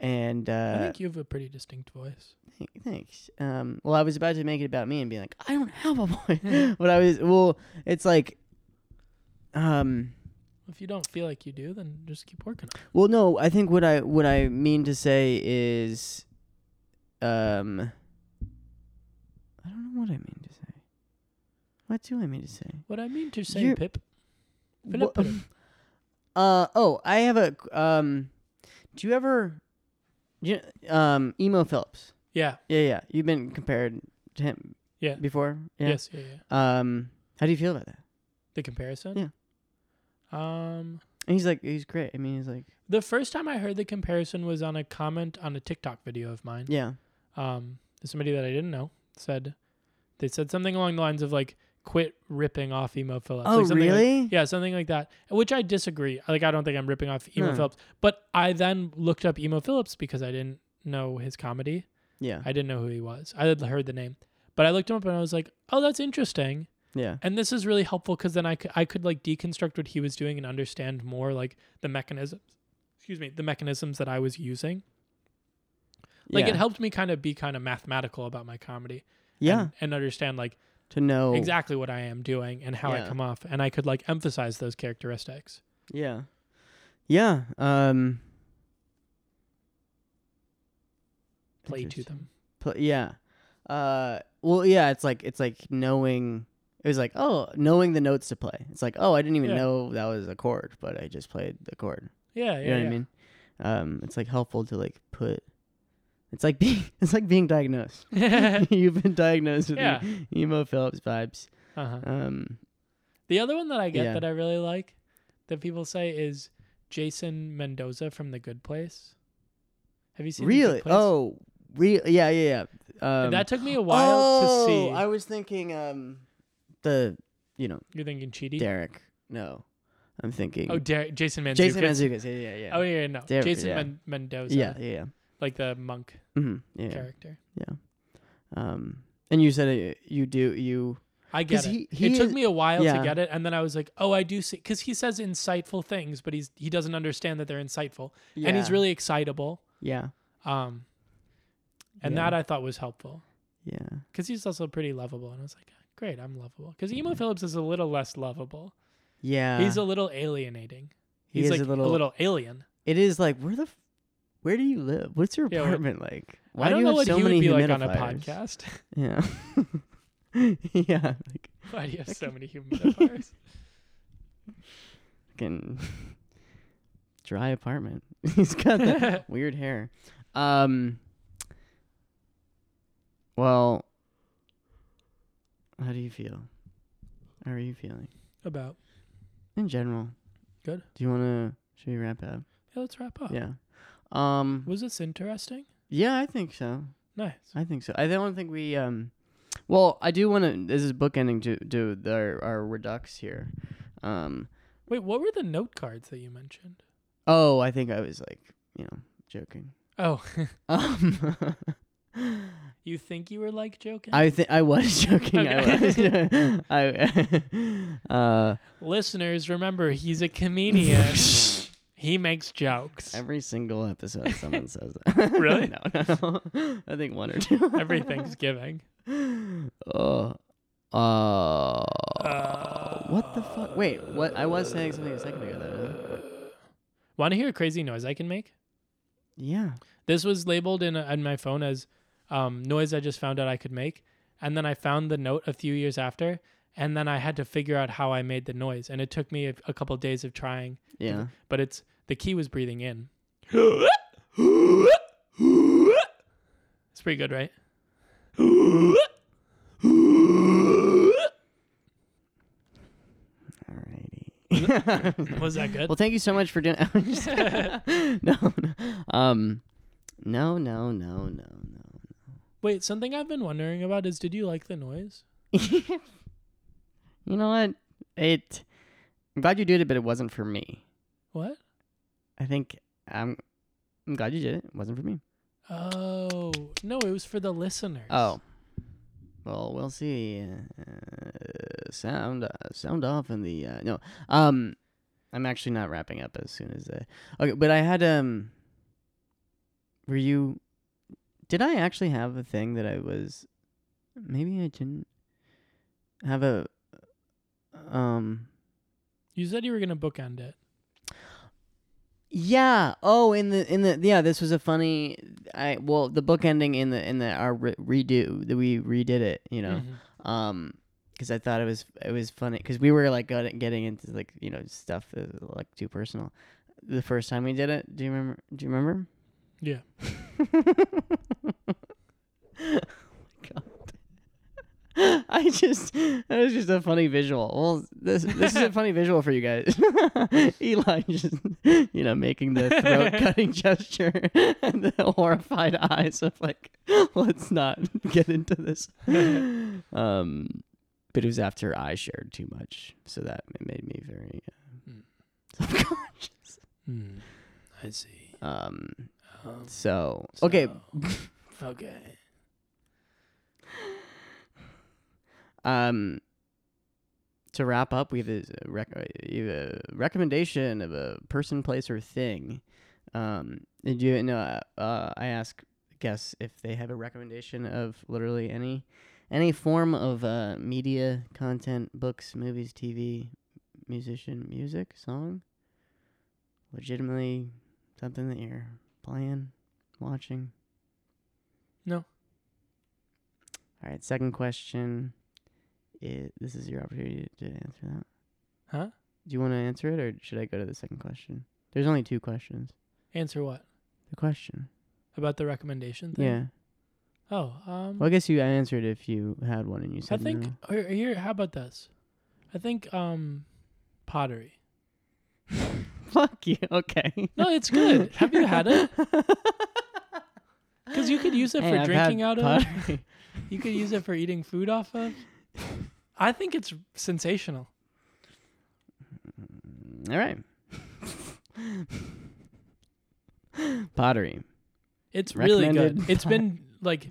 And uh, I think you have a pretty distinct voice. Th- Thanks. Um, well, I was about to make it about me and be like, I don't have a voice, but I was well. It's like, um, If you don't feel like you do, then just keep working on it. well, no. I think what I what I mean to say is, um, I don't know what I mean to say. What do I mean to say? What I mean to say, You're- Pip. Wha- Philip Uh oh, I have a um. Do you ever, you um Emo Philips? Yeah. Yeah, yeah. You've been compared to him. Yeah. Before. Yeah. Yes. Yeah. Yeah. Um. How do you feel about that? The comparison. Yeah. Um. And he's like, he's great. I mean, he's like, The first time I heard the comparison was on a comment on a TikTok video of mine. yeah, Um, somebody that I didn't know said they said something along the lines of like, "Quit ripping off Emo Philips." Oh, like something like- really? yeah, something like that. Which I disagree. Like, I don't think I'm ripping off emo No. Phillips. But I then looked up Emo Philips because I didn't know his comedy. yeah, I didn't know who he was. I had heard the name, but I looked him up and I was like, "Oh, that's interesting." yeah, And this is really helpful because then I could, I could like deconstruct what he was doing and understand more like the mechanisms. Excuse me, the mechanisms that I was using. Like yeah. it helped me kind of be kind of mathematical about my comedy. Yeah, And, and understand like to know exactly what I am doing and how I come off, and I could like emphasize those characteristics. Yeah, yeah. Um, Play to them. pl- yeah. Uh, well, yeah. It's like it's like knowing. It was like oh, knowing the notes to play. It's like oh, I didn't even Yeah. know that was a chord, but I just played the chord. Yeah, yeah, You know what yeah. I mean? Um, it's like helpful to like put. It's like being it's like being diagnosed. You've been diagnosed with Yeah. Emo Philips vibes. uh-huh. Um, The other one that I get Yeah. that I really like that people say is Jason Mendoza from The Good Place. Have you seen really? Oh, really? Yeah, yeah, yeah. Um, that took me a while to oh, see. I was thinking, um, the you know You're thinking Chidi? Derek. No, I'm thinking. Oh, Der- Jason Mantzoukas. Jason Mantzoukas. Yeah, yeah, yeah. Oh yeah, yeah, no. Derek, Jason yeah. Men- Mendoza. yeah, yeah, yeah. Like the monk hmm yeah, yeah. character. Um, and you said it, you do you. I get it. he- he it took me a while yeah. to get it, and then I was like, "Oh, I do see," because he says insightful things, but he's he doesn't understand that they're insightful, and he's really excitable. Yeah, Um, and Yeah. that I thought was helpful yeah. because he's also pretty lovable, and I was like, "Great, I'm lovable." Because Emo Philips is a little less lovable. Yeah. he's a little alienating. He He's is like a little- alien. It is like where the, f- where do you live? What's your Yeah, apartment like? Why I don't do you know have what so he many would be like on a humidifiers? podcast. Yeah. yeah. Like Why do you have so many humidifiers? fucking dry apartment. He's got that weird hair. Um. Well. How do you feel? How are you feeling About in general? Good. Do you want to? Should we wrap up? yeah, let's wrap up. Yeah. Um. Was this interesting? Yeah, I think so. Nice. I think so. I don't think we um well, I do want to this is bookending to do our, our redux here. Um Wait, what were the note cards that you mentioned? oh, I think I was like, you know, joking. Oh, Um you think you were like joking? I think I was joking. Okay. I was I uh Listeners, remember he's a comedian. He makes jokes. every single episode someone says that. Really? no, no, no. I think one or two. Every Thanksgiving. Oh. Uh, Uh, what the fuck? Wait, what? I was saying something a second ago. Though. Want to hear a crazy noise I can make? Yeah. This was labeled in, in my phone as um, noise I just found out I could make. And then I found the note a few years after. And then I had to figure out how I made the noise. And it took me a, a couple days of trying. Yeah. But it's the key was breathing in. It's pretty good, right? Alrighty. Was that good? well, thank you so much for doing. no, no, um, no, no, no, no, no, Wait, something I've been wondering about is did you like the noise? no. you know what? It I'm glad you did it, but it wasn't for me. What? I think I'm. I'm glad you did it. It wasn't for me. Oh no, it was for the listeners. Oh. Well, we'll see. Uh, sound uh, sound off in the uh, no. Um, I'm actually not wrapping up as soon as uh, okay. But I had um. Were you? Did I actually have a thing that I was? Maybe I didn't have a. Um. You said you were gonna bookend it. Yeah. Oh, in the in the yeah, this was a funny. I well, the book ending in the in the our re- redo that we redid it. You know, Mhm. um, because I thought it was it was funny because we were like getting into like you know stuff that was, like too personal. The first time we did it, do you remember? Do you remember? Yeah. I just that was just a funny visual. Well, this this is a funny visual for you guys. Eli just you know making the throat cutting gesture and the horrified eyes of like, let's not get into this. Um, but it was after I shared too much, so that it made me very uh, Hmm. self-conscious. Hmm. I see. Um, Um, so okay, okay. Um, to wrap up, we have a, rec- a recommendation of a person, place, or thing. Um, did you know? Uh, I ask guests if they have a recommendation of literally any any form of uh, media content, books, movies, TV, musician, music, song. Legitimately, something that you're playing, watching. No. All right. Second question. It, this is your opportunity to answer that. Huh? Do you want to answer it, or should I go to the second question? There's only two questions. Answer what? The question. About the recommendation thing? Yeah. Oh, um, Well, I guess you answered if you had one, and you said. I think no. here. How about this? I think um, pottery. Fuck you. Okay. No, it's good. Have you had it? Because you could use it Hey, for I've drinking out of. You could use it for eating food off of. I think it's sensational. All right. Pottery It's really good. It's been like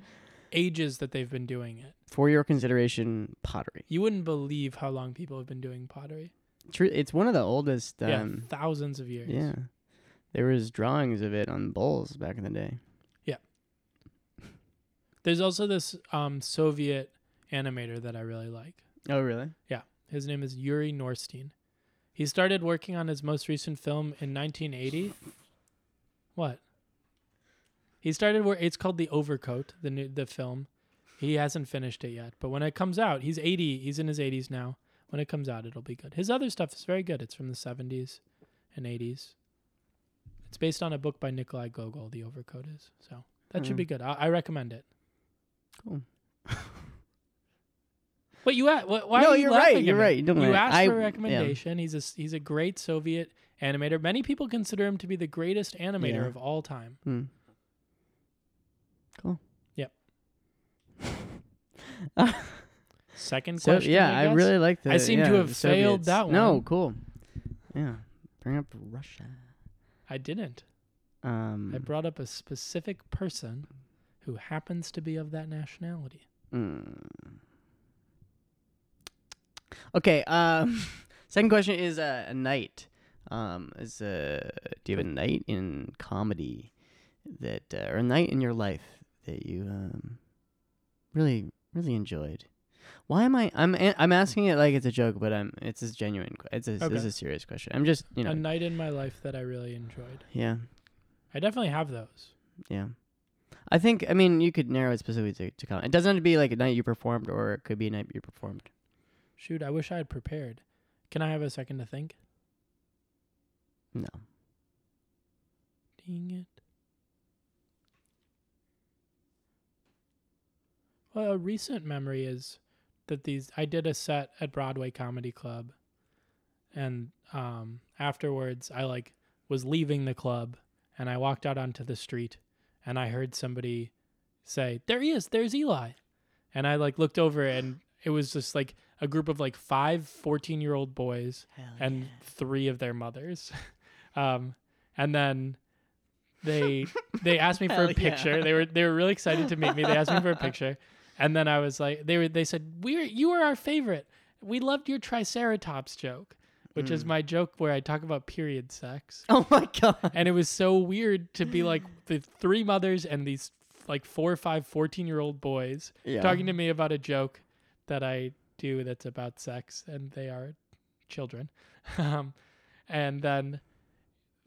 ages that they've been doing it. for your consideration. Pottery. You wouldn't believe how long people have been doing pottery. True. It's one of the oldest. yeah, Um, thousands of years. yeah. There was drawings of it on bowls back in the day. Yeah. There's also this um, Soviet animator that I really like. Oh, really? Yeah. His name is Yuri Norstein. He started working on his most recent film in 1980. What? He started where it's called The Overcoat, the new, the film. He hasn't finished it yet, but when it comes out, he's 80. He's in his 80s now. When it comes out, it'll be good. His other stuff is very good. It's from the 70s and 80s. It's based on a book by Nikolai Gogol. The Overcoat is so that should Mhm. be good. I, I recommend it. Cool. But you, a- wh- why No, are you you're right, you're right, don't You asked I- for a yeah. recommendation. He's a he's a great Soviet animator. Many people consider him to be the greatest animator Yeah. of all time. Hmm. Cool. Yep. Second So question. yeah, I, I, really like that. I seem to have failed Soviets. that one. No, cool. Yeah, bring up Russia. I didn't. Um. I brought up a specific person who happens to be of that nationality. mm. Okay. Um. Second question is uh, a night. Um. Is uh. Do you have a night in comedy that uh, or a night in your life that you um really really enjoyed? Why am I? I'm I'm asking it like it's a joke, but I'm it's a genuine. It's a Okay. it's a serious question. I'm just you know A night in my life that I really enjoyed. yeah. I definitely have those. Yeah. I think I mean you could narrow it specifically to, to comedy. It doesn't have to be like a night you performed or it could be a night you performed. Shoot, I wish I had prepared. Can I have a second to think? No. Dang it. Well, a recent memory is that these I did a set at Broadway Comedy Club and um afterwards I like was leaving the club and I walked out onto the street and I heard somebody say, "There he is. There's Eli." And I like looked over and it was just like a group of like five 14 year old boys Hell and yeah. three of their mothers. um, and then they they asked me for a yeah. picture. They were they were really excited to meet me. They asked me for a picture, and then I was like, they were they said we are you were our favorite. We loved your Triceratops joke, which is Mm. my joke where I talk about period sex. Oh my god. And it was so weird to be like the three mothers and these like four or five 14 year old boys Yeah. talking to me about a joke that I do that's about sex and they are children. Um, and then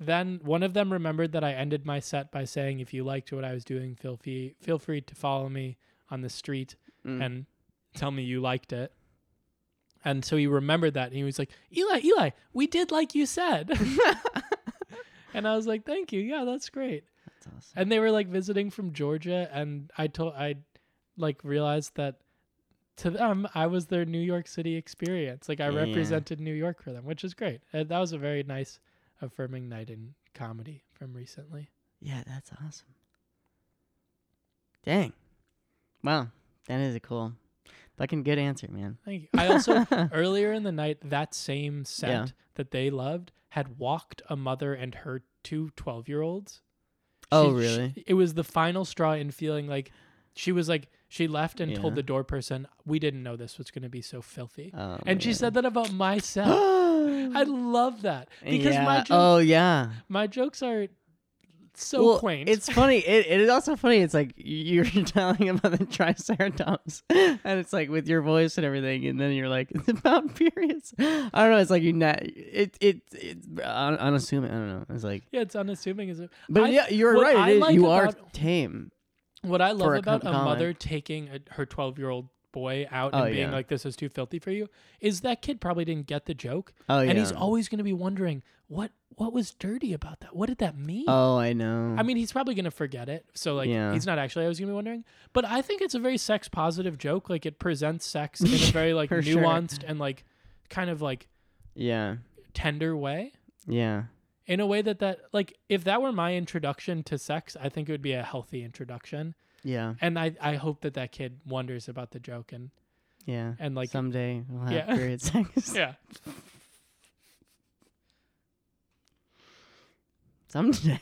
then one of them remembered that I ended my set by saying if you liked what I was doing feel free feel free to follow me on the street Mm. and tell me you liked it. And so he remembered that and he was like, "Eli, Eli, we did like you said." and I was like, "Thank you. Yeah, that's great." That's awesome. and they were like visiting from Georgia, and I told I like realized that to them I was their New York City experience. Like I Yeah. represented New York for them, which is great. And that was a very nice, affirming night in comedy from recently. Yeah, that's awesome. Dang. Wow. That is a cool, fucking good answer, man. Thank you. I also earlier in the night that same set Yeah. that they loved had walked a mother and her two 12 year olds. Oh, She- really? she- it was the final straw in feeling like she was like she left and told Yeah. the door person, "We didn't know this was going to be so filthy." Oh, and she man. said that about myself. I love that because yeah. my joke, oh yeah. my jokes are so well, quaint. It's funny. It, it is also funny. It's like you're telling about the Triceratops, and it's like with your voice and everything, and then you're like, it's about periods. I don't know. It's like you not. It it it's un- unassuming. I don't know. It's like, yeah, it's unassuming. Is it? but I- yeah, you're what right. I It is. like you are about- tame. What I love a about com- a mother comic. taking a, her 12 year old boy out Oh, and being yeah. like, "This is too filthy for you," is that kid probably didn't get the joke, Oh yeah. and he's always going to be wondering what what was dirty about that. What did that mean? Oh, I know. I mean, he's probably gonna forget it, so like Yeah. he's not actually. always gonna be wondering, but I think it's a very sex positive joke. Like it presents sex in a very like For sure. nuanced and like kind of like yeah. tender way. Yeah. In a way that that like if that were my introduction to sex, I think it would be a healthy introduction. Yeah. And I I hope that that kid wonders about the joke and Yeah. and like someday we'll have Yeah. period sex. yeah Someday.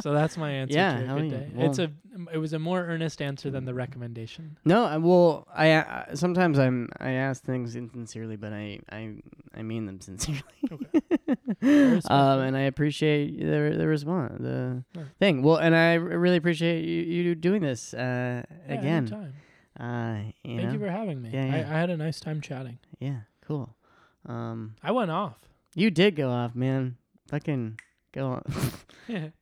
so that's my answer Yeah, to a good day. Well- it's a it was a more earnest answer than the recommendation. no, I well, I, I sometimes I'm I ask things insincerely, but I I I mean them sincerely. respect um, and I appreciate the the response, the Yeah. thing. Well, and I really appreciate you, you doing this uh, Yeah, again. anytime. Uh, you Thank know? you for having me. Yeah, I, yeah. I had a nice time chatting. yeah, cool. Um, I went off. you did go off, man. Fucking go on.